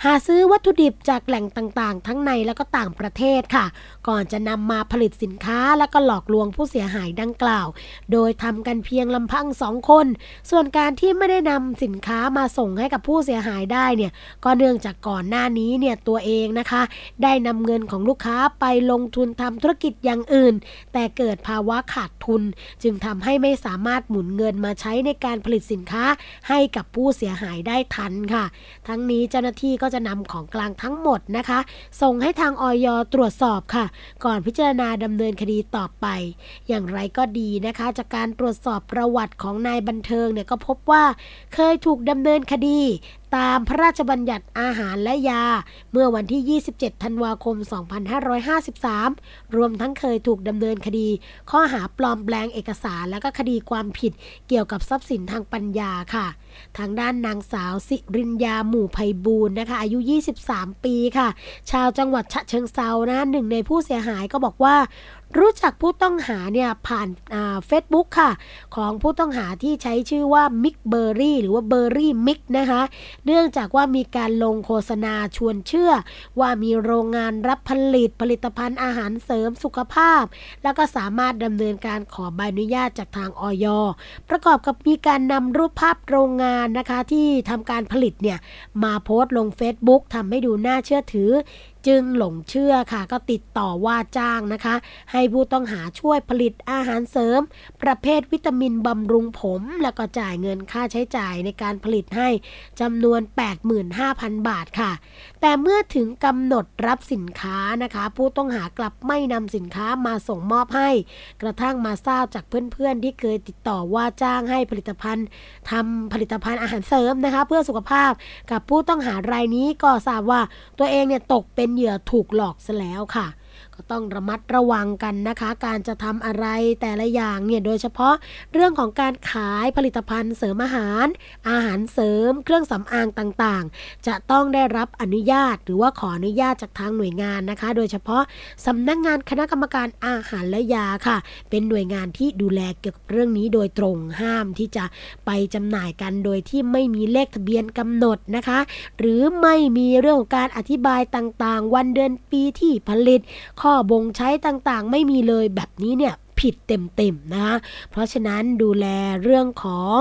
หาซื้อวัตถุดิบจากแหล่งต่างๆ ทั้งในและก็ต่างประเทศค่ะ ก่อนจะนำมาผลิตสินค้าและก็หลอกลวงผู้เสียหายดังกล่าว โดยทำกันเพียงลำพังสองคน ส่วนการที่ไม่ได้นำสินค้ามาส่งให้กับผู้เสียหายได้เนี่ยก็เนื่องจากก่อนหน้านี้เนี่ยตัวเองนะคะ ได้นำเงินของลูกค้าไปลงทุนทำธุรกิจอย่างอื่น แต่เกิดภาวะขาดทุน จึงทำให้ไม่สามารถหมุนเงินมาใช้ในการผลิตสินค้าให้กับผู้เสียหายได้ทันค่ะ ทั้งนี้เจ้าหน้าที่ก็จะนำของกลางทั้งหมดนะคะ ส่งให้ทางออยตรวจสอบค่ะก่อนพิจารณาดำเนินคดีต่อไป อย่างไรก็ดีนะคะ จากการตรวจสอบประวัติของนายบันเทิงเนี่ยก็พบว่าเคยถูกดำเนินคดีตามพระราชบัญญัติอาหารและยา เมื่อวันที่ 27 ธันวาคม 2553 รวมทั้งเคยถูกดำเนินคดี ข้อหาปลอมแปลงเอกสารและก็คดีความผิดเกี่ยวกับทรัพย์สินทางปัญญาค่ะ ทางด้านนางสาวสิรินยาหมู่ไพบูลนะคะ อายุ 23 ปีค่ะ ชาวจังหวัดฉะเชิงเซานะหนึ่งในผู้เสียหายก็บอกว่า รู้จักผู้ต้องหาเนี่ยผ่านเฟซบุ๊กค่ะ ของผู้ต้องหาที่ใช้ชื่อว่า Mix Berry หรือว่า Berry Mix นะคะเนื่องจากว่ามีการลงโฆษณาชวนเชื่อ ว่ามีโรงงานรับผลิตผลิตภัณฑ์อาหารเสริมสุขภาพ แล้วก็สามารถดำเนินการขอใบอนุญาตจากทางอย.ประกอบกับมีการนำรูปภาพโรงงานนะคะที่ทำการผลิตเนี่ยมาโพสต์ลง Facebook ทำให้ดูน่าเชื่อถือ จึงหลงเชื่อค่ะ ก็ติดต่อว่าจ้างนะคะ ให้ผู้ต้องหาช่วยผลิตอาหารเสริม ประเภทวิตามินบำรุงผม แล้วก็จ่ายเงินค่าใช้จ่ายในการผลิตให้จำนวน 85,000 บาทค่ะ แต่เมื่อถึงกำหนดรับสินค้านะคะ ผู้ต้องหากลับไม่นำสินค้ามาส่งมอบให้ กระทั่งมาทราบจากเพื่อนๆ ที่เคยติดต่อว่าจ้างให้ผลิตภัณฑ์ทำผลิตภัณฑ์อาหารเสริมนะคะ เพื่อสุขภาพกับผู้ต้องหารายนี้ก็ทราบว่าตัวเองเนี่ยตกเป็นเหยื่อถูกหลอกซะแล้วค่ะ ก็ต้องระมัดระวังกันนะคะ การจะทำอะไรแต่ละอย่างเนี่ยโดยเฉพาะเรื่องของการขายผลิตภัณฑ์เสริมอาหาร อาหารเสริม เครื่องสำอางต่างๆ จะต้องได้รับอนุญาต หรือว่าขออนุญาตจากทางหน่วยงานนะคะ โดยเฉพาะสำนักงงานคณะกรรมการอาหารและยาค่ะ เป็นหน่วยงานที่ดูแลเกี่ยวกับเรื่องนี้โดยตรงห้ามที่จะไปจำหน่ายกันโดยที่ไม่มีเลขทะเบียนกำหนดนะคะ หรือไม่มีเรื่องของการอธิบายต่างๆ วันเดือนปีที่ผลิตข้อบ่งใช้ต่างๆ ไม่มีเลยแบบนี้เนี่ยผิดเต็มๆนะคะเพราะฉะนั้นดูแลเรื่องของ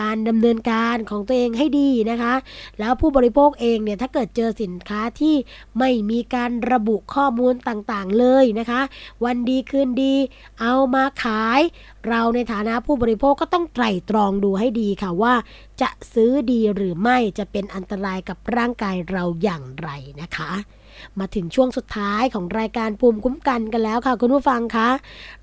การดำเนินการของตัวเองให้ดีนะคะ แล้วผู้บริโภคเองเนี่ยถ้าเกิดเจอสินค้าที่ไม่มีการระบุข้อมูลต่างๆเลยนะคะ วันดีคืนดี เอามาขาย เราในฐานะผู้บริโภคก็ต้องไตร่ตรองดูให้ดีค่ะว่า จะซื้อดีหรือไม่จะเป็นอันตรายกับร่างกายเราอย่างไรนะคะ มาถึงช่วงสุดท้ายของรายการภูมิคุ้มกันกันแล้วค่ะ คุณผู้ฟังคะ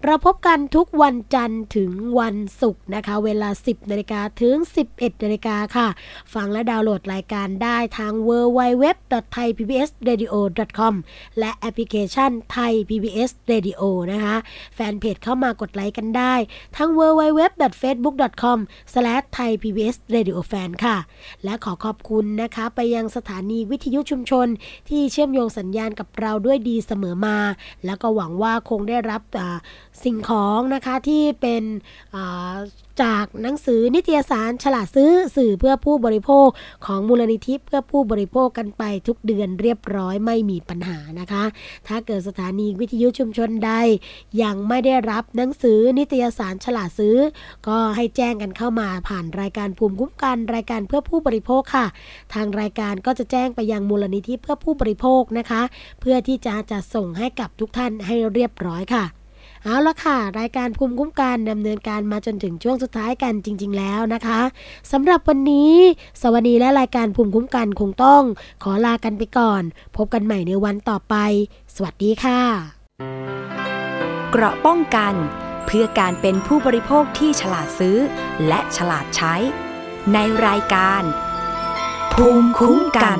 เราพบกันทุกวันจันทร์ถึงวันศุกร์นะคะ เวลา 10นาฬิกาถึง 11นาฬิกาค่ะ ฟังและดาวน์โหลดรายการได้ทาง www.thaipbsradio.com และแอปพลิเคชัน Thai PBS Radio นะคะ แฟนเพจเข้ามากดไลค์กันได้ ทั้ง www.facebook.com/thaipbsradiofan ค่ะ และขอขอบคุณนะคะ ไปยังสถานีวิทยุชุมชนที่เชื่อมโยงสัญญาณกับเราด้วยดีเสมอมา แล้วก็หวังว่าคงได้รับสิ่งของนะคะที่เป็น จากหนังสือนิตยสารฉลาดซื้อสื่อเพื่อผู้บริโภคของมูลนิธิเพื่อผู้บริโภคกันไปทุกเดือนเรียบร้อยไม่มีปัญหานะคะ ถ้าเกิดสถานีวิทยุชุมชนใด ยังไม่ได้รับหนังสือนิตยสารฉลาดซื้อ ก็ให้แจ้งกันเข้ามาผ่านรายการภูมิคุ้มกันรายการเพื่อผู้บริโภคค่ะ ทางรายการก็จะแจ้งไปยังมูลนิธิเพื่อผู้บริโภคนะคะ เพื่อที่จะจะส่งให้กับทุกท่านให้เรียบร้อยค่ะ เอาละค่ะ รายการภูมิคุ้มกันดำเนินการมาจนถึงช่วงสุดท้ายกันจริง ๆ แล้วนะคะสำหรับวันนี้ สวัสดีและรายการภูมิคุ้มกันคงต้อง ขอลากันไปก่อน พบกันใหม่ในวันต่อไป สวัสดีค่ะ เกราะป้องกัน เพื่อการเป็นผู้บริโภคที่ฉลาดซื้อ และฉลาดใช้ ในรายการ ภูมิคุ้มกัน